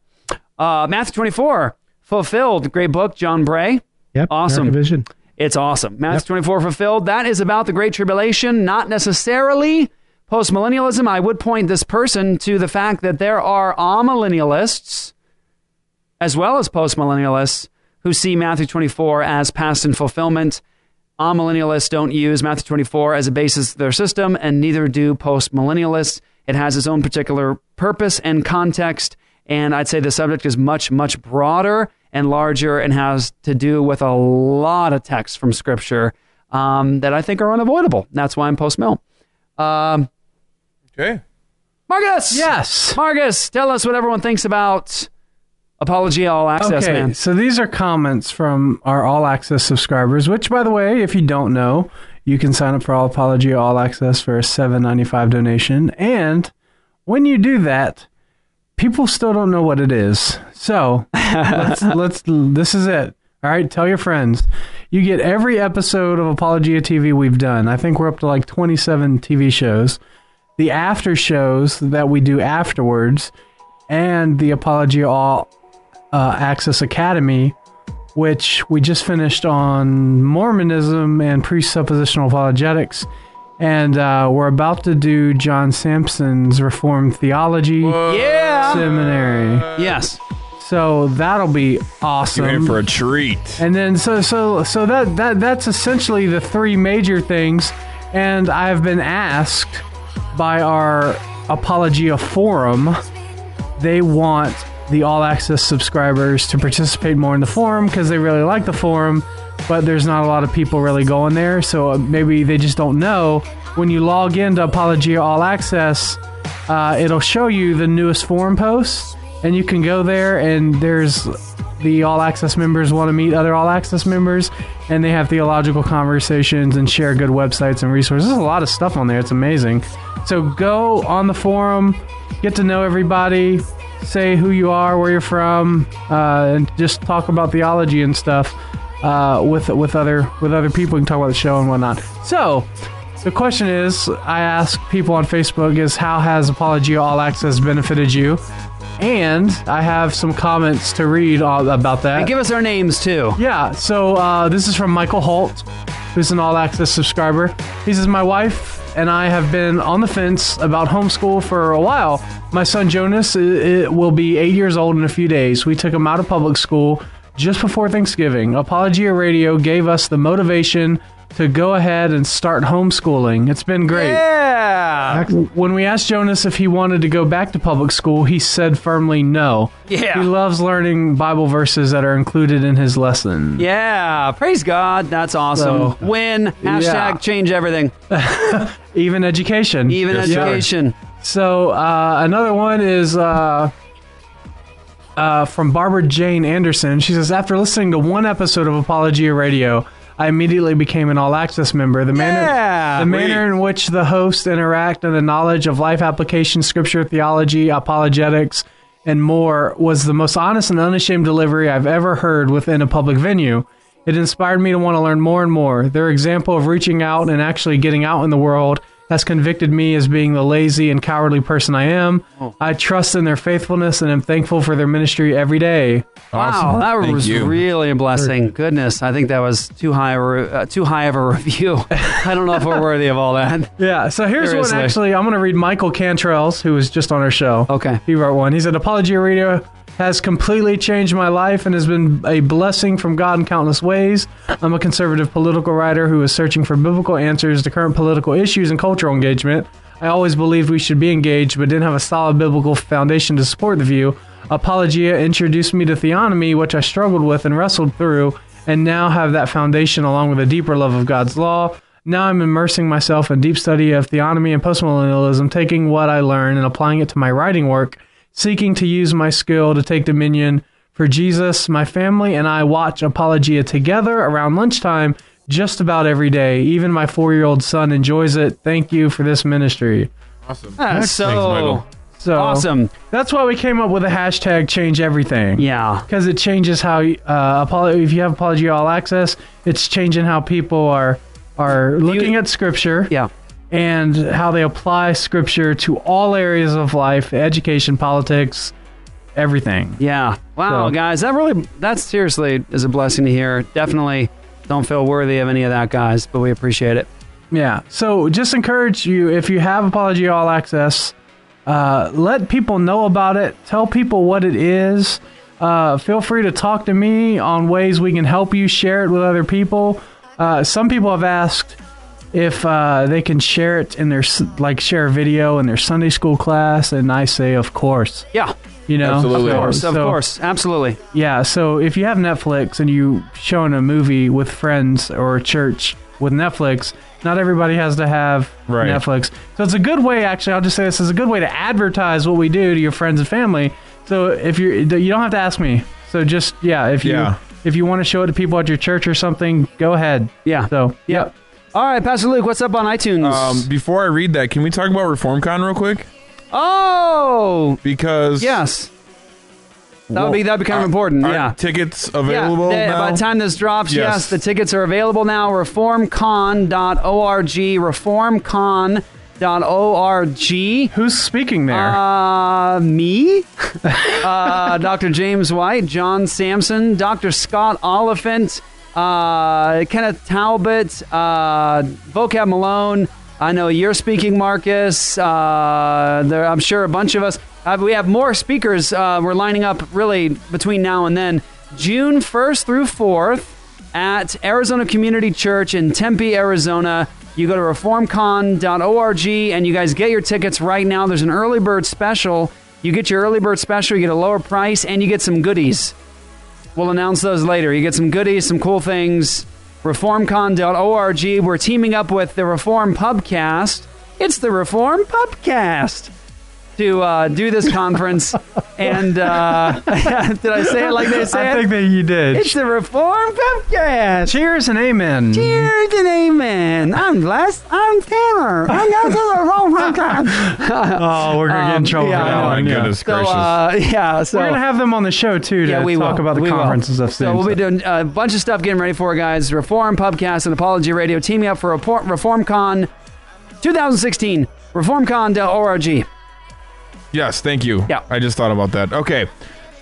Uh, Matthew 24, fulfilled. Great book, John Bray. Yep. Awesome. Vision. It's awesome. Matthew 24 fulfilled. That is about the Great Tribulation, not necessarily postmillennialism. I would point this person to the fact that there are amillennialists as well as postmillennialists who see Matthew 24 as past and fulfillment. Amillennialists don't use Matthew 24 as a basis of their system, and neither do postmillennialists. It has its own particular purpose and context, and I'd say the subject is much, much broader and larger and has to do with a lot of texts from Scripture um, that I think are unavoidable. That's why I'm post mill. Um, okay. Marcus! Yes. Marcus, tell us what everyone thinks about Apologia All Access, okay, man. so these are comments from our All Access subscribers. Which, by the way, if you don't know, you can sign up for All Apologia All Access for a seven ninety five donation. And when you do that, people still don't know what it is. So let's let's. This is it. All right, tell your friends. You get every episode of Apologia TV we've done. I think we're up to like twenty seven TV shows. The after shows that we do afterwards, and the Apologia All uh, Access Academy, which we just finished on Mormonism and presuppositional apologetics. And uh, we're about to do John Sampson's Reformed Theology Yeah. Seminary. Yes. So that'll be awesome. You're in for a treat. And then so so so that that that's essentially the three major things. And I've been asked by our Apologia forum. They want the all access subscribers to participate more in the forum because they really like the forum, but there's not a lot of people really going there. So uh, maybe they just don't know. When you log into Apologia All Access, uh, it'll show you the newest forum posts, and you can go there and there's the all access members want to meet other all access members and they have theological conversations and share good websites and resources there's a lot of stuff on there it's amazing so go on the forum get to know everybody say who you are where you're from uh, and just talk about theology and stuff uh, with with other with other people you can talk about the show and whatnot so the question is i ask people on facebook is how has apologia all access benefited you and I have some comments to read all about that. And give us our names too. Yeah, so uh, this is from Michael Holt, who's an all access subscriber. He says, My wife and I have been on the fence about homeschool for a while. My son Jonas will be eight years old in a few days. We took him out of public school just before Thanksgiving. Apologia Radio gave us the motivation to go ahead and start homeschooling. It's been great. Yeah. When we asked Jonas if he wanted to go back to public school, he said firmly no. Yeah. He loves learning Bible verses that are included in his lesson. Yeah, praise God. That's awesome. So- Win. Hashtag Yeah. change everything. Even education. Even Yes, sir. education. So uh, another one is uh, uh, from Barbara Jane Anderson. She says, after listening to one episode of Apologia Radio, I immediately became an all access member. The manner, Yeah. the manner in which the hosts interact and the knowledge of life application, scripture, theology, apologetics, and more was the most honest and unashamed delivery I've ever heard within a public venue. It inspired me to want to learn more and more. Their example of reaching out and actually getting out in the world has convicted me as being the lazy and cowardly person I am. I trust in their faithfulness and am thankful for their ministry every day. Wow, that was really a blessing. Goodness, I think that was too high, a uh, too high of a review. I don't know if we're worthy of all that. Yeah, so here's Seriously. one actually. I'm going to read Michael Cantrell's, who was just on our show. Okay. He wrote one. He said, "Apology Radio has completely changed my life and has been a blessing from God in countless ways. I'm a conservative political writer who is searching for biblical answers to current political issues and cultural engagement. I always believed we should be engaged, but didn't have a solid biblical foundation to support the view. Apologia introduced me to theonomy, which I struggled with and wrestled through, and now have that foundation along with a deeper love of God's law. Now I'm immersing myself in deep study of theonomy and postmillennialism, taking what I learn and applying it to my writing work, seeking to use my skill to take dominion for Jesus. My family and I watch Apologia together around lunchtime just about every day. Even my four year old son enjoys it. Thank you for this ministry. Awesome. That's so So awesome. That's why we came up with a hashtag change everything. Yeah. Because it changes how, uh, apolo- if you have Apologia All Access, it's changing how people are are looking at Scripture. Yeah. And how they apply Scripture to all areas of life, education, politics, everything. Yeah. Wow, So- guys, that really, that seriously is a blessing to hear. Definitely don't feel worthy of any of that, guys, but we appreciate it. Yeah. So just encourage you if you have Apology All Access, uh, let people know about it. Tell people what it is. Uh, feel free to talk to me on ways we can help you share it with other people. Uh, some people have asked if uh, they can share it in their like share a video in their Sunday school class, and I say, of course. Yeah. You know, Of course, of So- course. Absolutely. yeah, so if you have Netflix and you showing a movie with friends or church with Netflix, not everybody has to have Right. Netflix. So it's a good way actually, I'll just say this is a good way to advertise what we do to your friends and family. So if you're you don't have to ask me. So just yeah, if you Yeah. if you want to show it to people at your church or something, go ahead. Yeah. So, yep. All right, Pastor Luke, what's up on iTunes? Um, before I read that, can we talk about ReformCon real quick? oh, Because yes. That would be that would be kind of important. are Yeah. tickets available yeah, now? By the time this drops, yes. Yes. the tickets are available now. Reformcon.org. Reformcon.org. Who's speaking there? Uh, me, uh, Dr. James White, John Sampson, Dr. Scott Oliphint, uh, Kenneth Talbot, uh, Vocab Malone, I know you're speaking, Marcus. Uh, there, I'm sure a bunch of us. Uh, we have more speakers. Uh, we're lining up really between now and then. June 1st through 4th at Arizona Community Church in Tempe, Arizona. You go to reformcon.org and you guys get your tickets right now. There's an early bird special. You get your early bird special, you get a lower price, and you get some goodies. We'll announce those later. You get some goodies, some cool things. Reformcon.org. We're teaming up with the Reform Pubcast. It's the Reform Pubcast to uh, do this conference. and uh, did I say it like they say I it? think that you did. It's the Reform Pubcast. Cheers and amen. Cheers and amen. I'm Les. I'm Tanner. I'm going to the Reform Pubcast. Oh, we're gonna get in trouble Um, yeah, for that I know. one. yeah. goodness So, gracious. uh, yeah, so we're gonna have them on the show too to yeah, we talk will. about the We will. conference and stuff. So soon, we'll be doing a bunch of stuff getting ready for it, guys. Reform Pubcast and Apology Radio teaming up for Report, ReformCon 2016. ReformCon.org. Yes, thank you. Yeah. I just thought about that. Okay.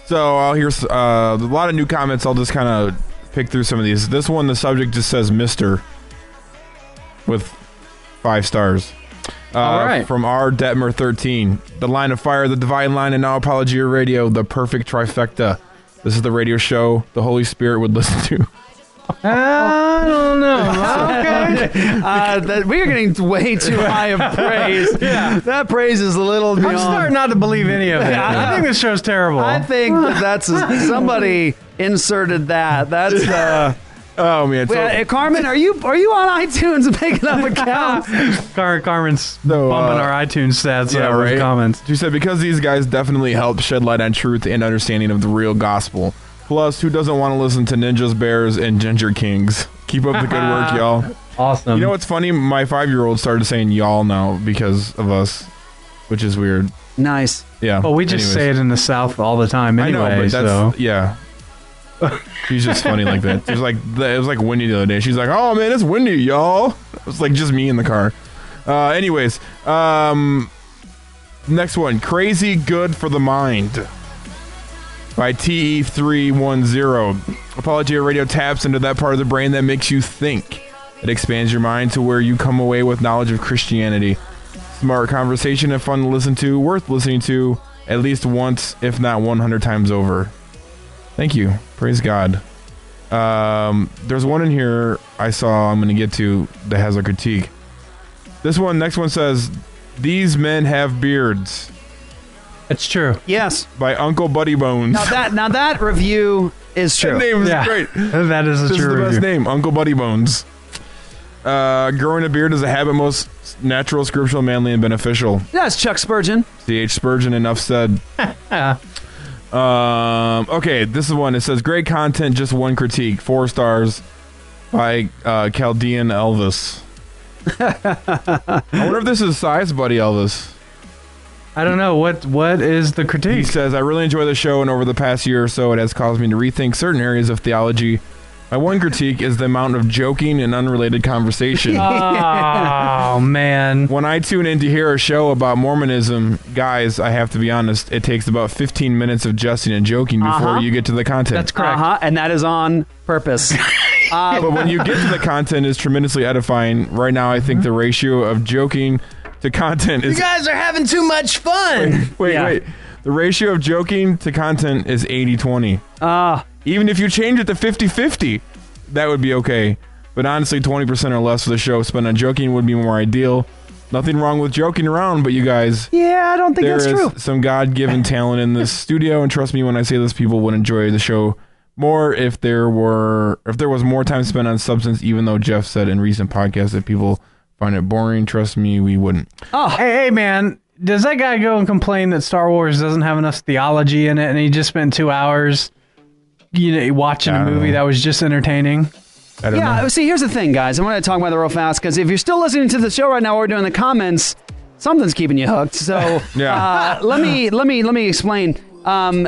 So I'll hear uh, a lot of new comments. I'll just kind of pick through some of these. This one, the subject just says Mister with five stars. Uh, All right. From R. Detmer 13. The Line of Fire, The Dividing Line, and now Apologia Radio, the perfect trifecta. This is the radio show the Holy Spirit would listen to. I don't know. Okay. Uh, that, we are getting way too high of praise. yeah. That praise is a little beyond. I'm starting not to believe any of it. I think this show's terrible. I think that that's somebody inserted that. That's uh, Oh, man. So, Wait, uh, Carmen. Are you are you on iTunes picking up accounts? Car- Carmen's So, bumping uh, our iTunes stats yeah, yeah, with right. comments. She said because these guys definitely help shed light on truth and understanding of the real gospel. Plus, who doesn't want to listen to ninjas, bears, and ginger kings? Keep up the good work, y'all. Awesome. You know what's funny? My five-year-old started saying y'all now because of us, which is weird. Nice. Yeah. Well, we just Anyways. say it in the South all the time anyway. I know, but so. yeah. She's just funny like that. It was like it was like windy the other day. She's like, "Oh man, it's windy, y'all." It was like just me in the car. Uh, anyways, um, next one, "Crazy Good for the Mind" by TE310. Apologia Radio taps into that part of the brain that makes you think. It expands your mind to where you come away with knowledge of Christianity. Smart conversation and fun to listen to, worth listening to at least once, if not 100 times over. Thank you. Praise God. Um, there's one in here I saw I'm going to get to that has a critique. This one, next one says, These men have beards. It's true. Yes. By Uncle Buddy Bones. Now that now that review is true. That name is Yeah. great. That is a this is true the best review. name, Uncle Buddy Bones. Uh, growing a beard is a habit most natural, scriptural, manly, and beneficial. That's Chuck Spurgeon. C.H. Spurgeon, enough said. um, okay, this is one. It says, great content, just one critique. Four stars by uh, Chaldean Elvis. I wonder if this is size buddy Elvis. I don't know what what is the critique. He says, I really enjoy the show, and over the past year or so, it has caused me to rethink certain areas of theology. My one critique is the amount of joking and unrelated conversation. oh man. When I tune in to hear a show about Mormonism, guys, I have to be honest, it takes about 15 minutes of jesting and joking before Uh-huh. you get to the content. That's correct. Uh-huh, and that is on purpose. Uh, but when you get to the content is tremendously edifying. Right now, I think the ratio of joking to content is You guys are having too much fun. wait, Yeah. wait. The ratio of joking to content is 80-20. Ah, Even if you change it to 50-50, that would be okay. But honestly, 20% or less of the show spent on joking would be more ideal. Nothing wrong with joking around, but you guys, yeah, I don't think there that's is true. some God-given talent in this studio, and trust me when I say this, people would enjoy the show more if there were if there was more time spent on substance. Even though Jeff said in recent podcasts that people find it boring, trust me, we wouldn't. Oh, Hey, hey, man. Does that guy go and complain that Star Wars doesn't have enough theology in it, and he just spent two hours, you know, watching a movie know. that was just entertaining? I don't yeah. know. See, here's the thing, guys. I want to talk about that real fast because if you're still listening to the show right now or doing the comments, something's keeping you hooked. So Yeah. uh, let me let me let me explain. Um,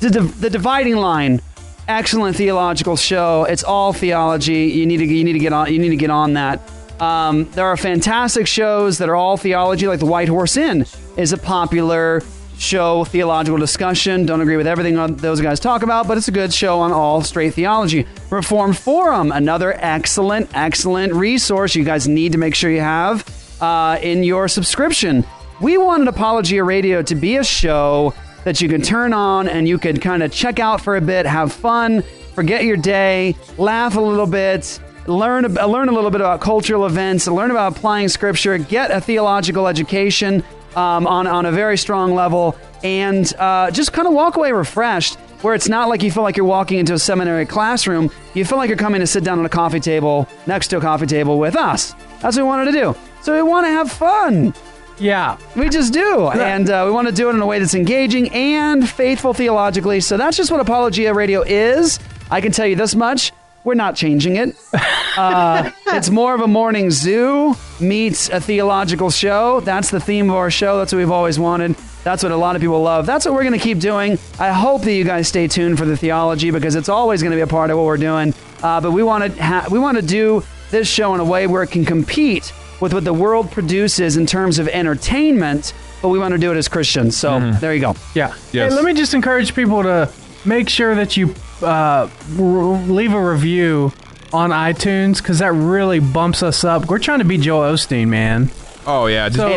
the the dividing line. Excellent theological show. It's all theology. You need to you need to get on you need to get on that. Um, there are fantastic shows that are all theology, like the White Horse Inn is a popular show theological discussion. Don't agree with everything those guys talk about, but it's a good show on all straight theology. Reformed Forum, another excellent, excellent resource you guys need to make sure you have uh, in your subscription. We wanted Apologia Radio to be a show that you can turn on and you could kind of check out for a bit, have fun, forget your day, laugh a little bit, learn a, learn a little bit about cultural events, learn about applying scripture, get a theological education um, on on a very strong level, and uh, just kind of walk away refreshed. Where it's not like you feel like you're walking into a seminary classroom, you feel like you're coming to sit down at a coffee table next to a coffee table with us. That's what we wanted to do. So we want to have fun. Yeah. We just do. And uh, we want to do it in a way that's engaging and faithful theologically. So that's just what Apologia Radio is. I can tell you this much. We're not changing it. Uh, it's more of a morning zoo meets a theological show. That's the theme of our show. That's what we've always wanted. That's what a lot of people love. That's what we're going to keep doing. I hope that you guys stay tuned for the theology because it's always going to be a part of what we're doing. Uh, but we want to ha- we want to do this show in a way where it can compete with what the world produces in terms of entertainment. But we want to do it as Christians. So there you go. Yeah. Yes. Hey, let me just encourage people to make sure that you uh, leave a review on iTunes because that really bumps us up. We're trying to be Joel Osteen, man. Oh yeah, just, So,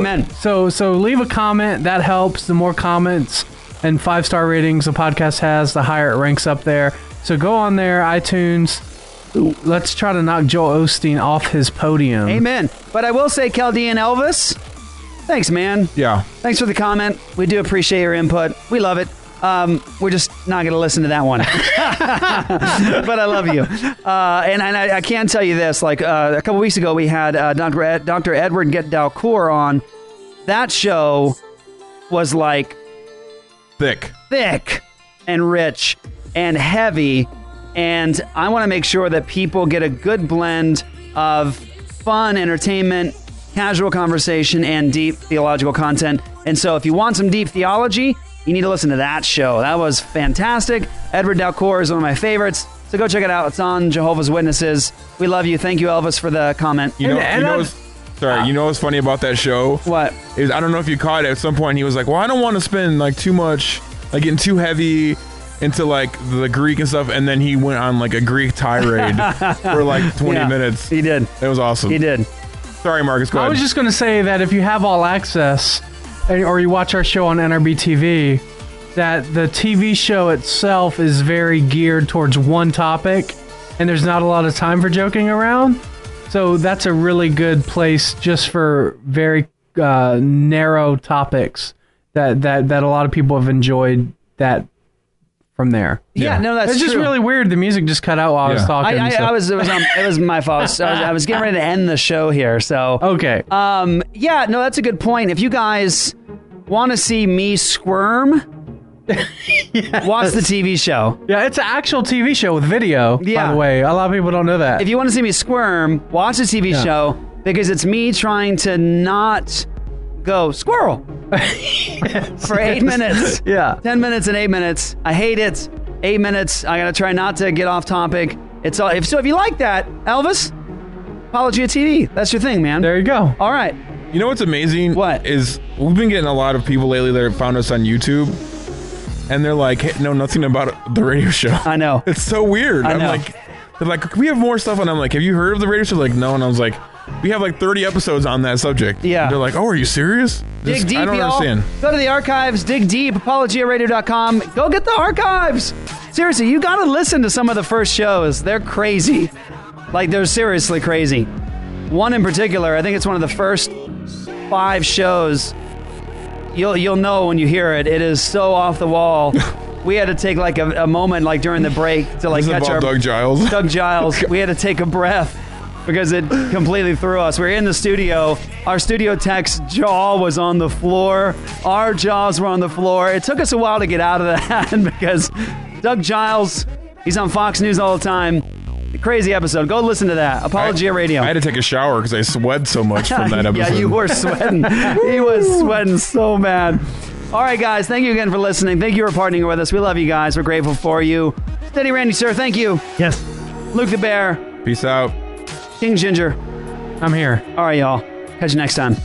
So so leave a comment. That helps. The more comments and five star ratings the podcast has, the higher it ranks up there. So go on there, iTunes. Let's try to knock Joel Osteen off his podium. Amen. But I will say, Chaldean Elvis, thanks, man. Yeah. Thanks for the comment. We do appreciate your input. We love it. Um, we're just not going to listen to that one. but I love you. Uh, and and I, I can tell you this like uh, a couple weeks ago, we had uh, Dr. Ed, Dr. Edward Get Dalcour on. That show was like thick. thick and rich and heavy. And I want to make sure that people get a good blend of fun entertainment, casual conversation, and deep theological content. And so if you want some deep theology, you need to listen to that show. That was fantastic. Edward Dalcour is one of my favorites. So go check it out. It's on Jehovah's Witnesses. We love you. Thank you, Elvis, for the comment. You know, you know what's, sorry, you know what's funny about that show? What? Is I don't know if you caught it. At some point, he was like, "Well, I don't want to spend like too much, like getting too heavy into like the Greek and stuff." And then he went on like a Greek tirade for like 20 Yeah, minutes. He did. It was awesome. He did. Sorry, Marcus. Go I ahead. was just going to say that if you have all access and- or you watch our show on NRB TV, that the TV show itself is very geared towards one topic and there's not a lot of time for joking around. So that's a really good place just for very uh, narrow topics that, that, that a lot of people have enjoyed that from there. Yeah, no, that's It's just true. really weird. The music just cut out while I was talking. I, I, so- I was it was um, it was my fault. I was, I was getting ready to end the show here. So okay. Um. Yeah. No, that's a good point. If you guys want to see me squirm, watch the TV show. Yeah, it's an actual TV show with video. By Yeah. the way, a lot of people don't know that. If you want to see me squirm, watch the TV Yeah. show because it's me trying to not go squirrel for eight minutes. Yeah. ten minutes and eight minutes. I hate it. Eight minutes. I gotta try not to get off topic. It's all. If so, if you like that, Elvis, apology Apologia TV. That's your thing, man. There you go. All right. You know what's amazing? What is we've been getting a lot of people lately that have found us on YouTube, and they're like, hey, "Know nothing about the radio show." I know it's so weird. I am know. like, they're like, "Can we have more stuff?" And I'm like, "Have you heard of the radio show?" Like, no. And I was like, "We have like 30 episodes on that subject." Yeah. And they're like, "Oh, are you serious?" Dig Just- deep, I don't y'all. understand. Go to the archives, dig deep, apologiaradio.com. Go get the archives. Seriously, you got to listen to some of the first shows. They're crazy. Like, they're seriously crazy. One in particular, I think it's one of the first five shows. You'll, you'll know when you hear it. It is so off the wall. we had to take like a, a moment, like during the break, to like catch our Doug Giles? Doug Giles. we had to take a breath because it completely threw us. We are in the studio. Our studio tech's jaw was on the floor. Our jaws were on the floor. It took us a while to get out of that because Doug Giles, he's on Fox News all the time. Crazy episode. Go listen to that. Apologia Radio. I had to take a shower because I sweat so much from that episode. yeah, you were sweating. he was sweating so bad. All right, guys. Thank you again for listening. Thank you for partnering with us. We love you guys. We're grateful for you. Steady Randy, sir. Thank you. Yes. Luke the Bear. Peace out. King Ginger. I'm here. All right, y'all. Catch you next time.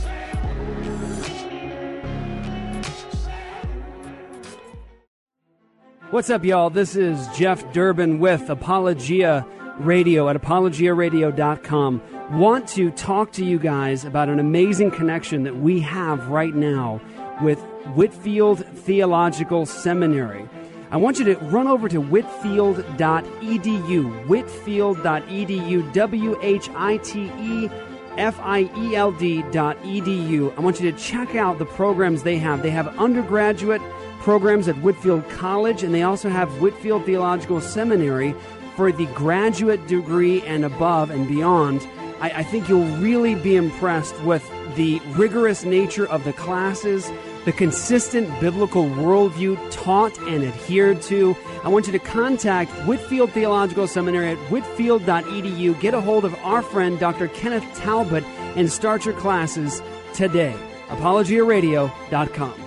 What's up, y'all? This is Jeff Durbin with Apologia Radio at apologiaradio.com. Want to talk to you guys about an amazing connection that we have right now with Whitefield Theological Seminary. I want you to run over to whitefield.edu, whitefield.edu, W H I T E F I E L D edu. I want you to check out the programs they have. They have undergraduate programs at Whitefield College, and they also have Whitefield Theological Seminary for the graduate degree and above and beyond. I, I think you'll really be impressed with the rigorous nature of the classes, the consistent biblical worldview taught and adhered to. I want you to contact Whitefield Theological Seminary at whitefield.edu. Get a hold of our friend Dr. Kenneth Talbot and start your classes today. ApologiaRadio.com.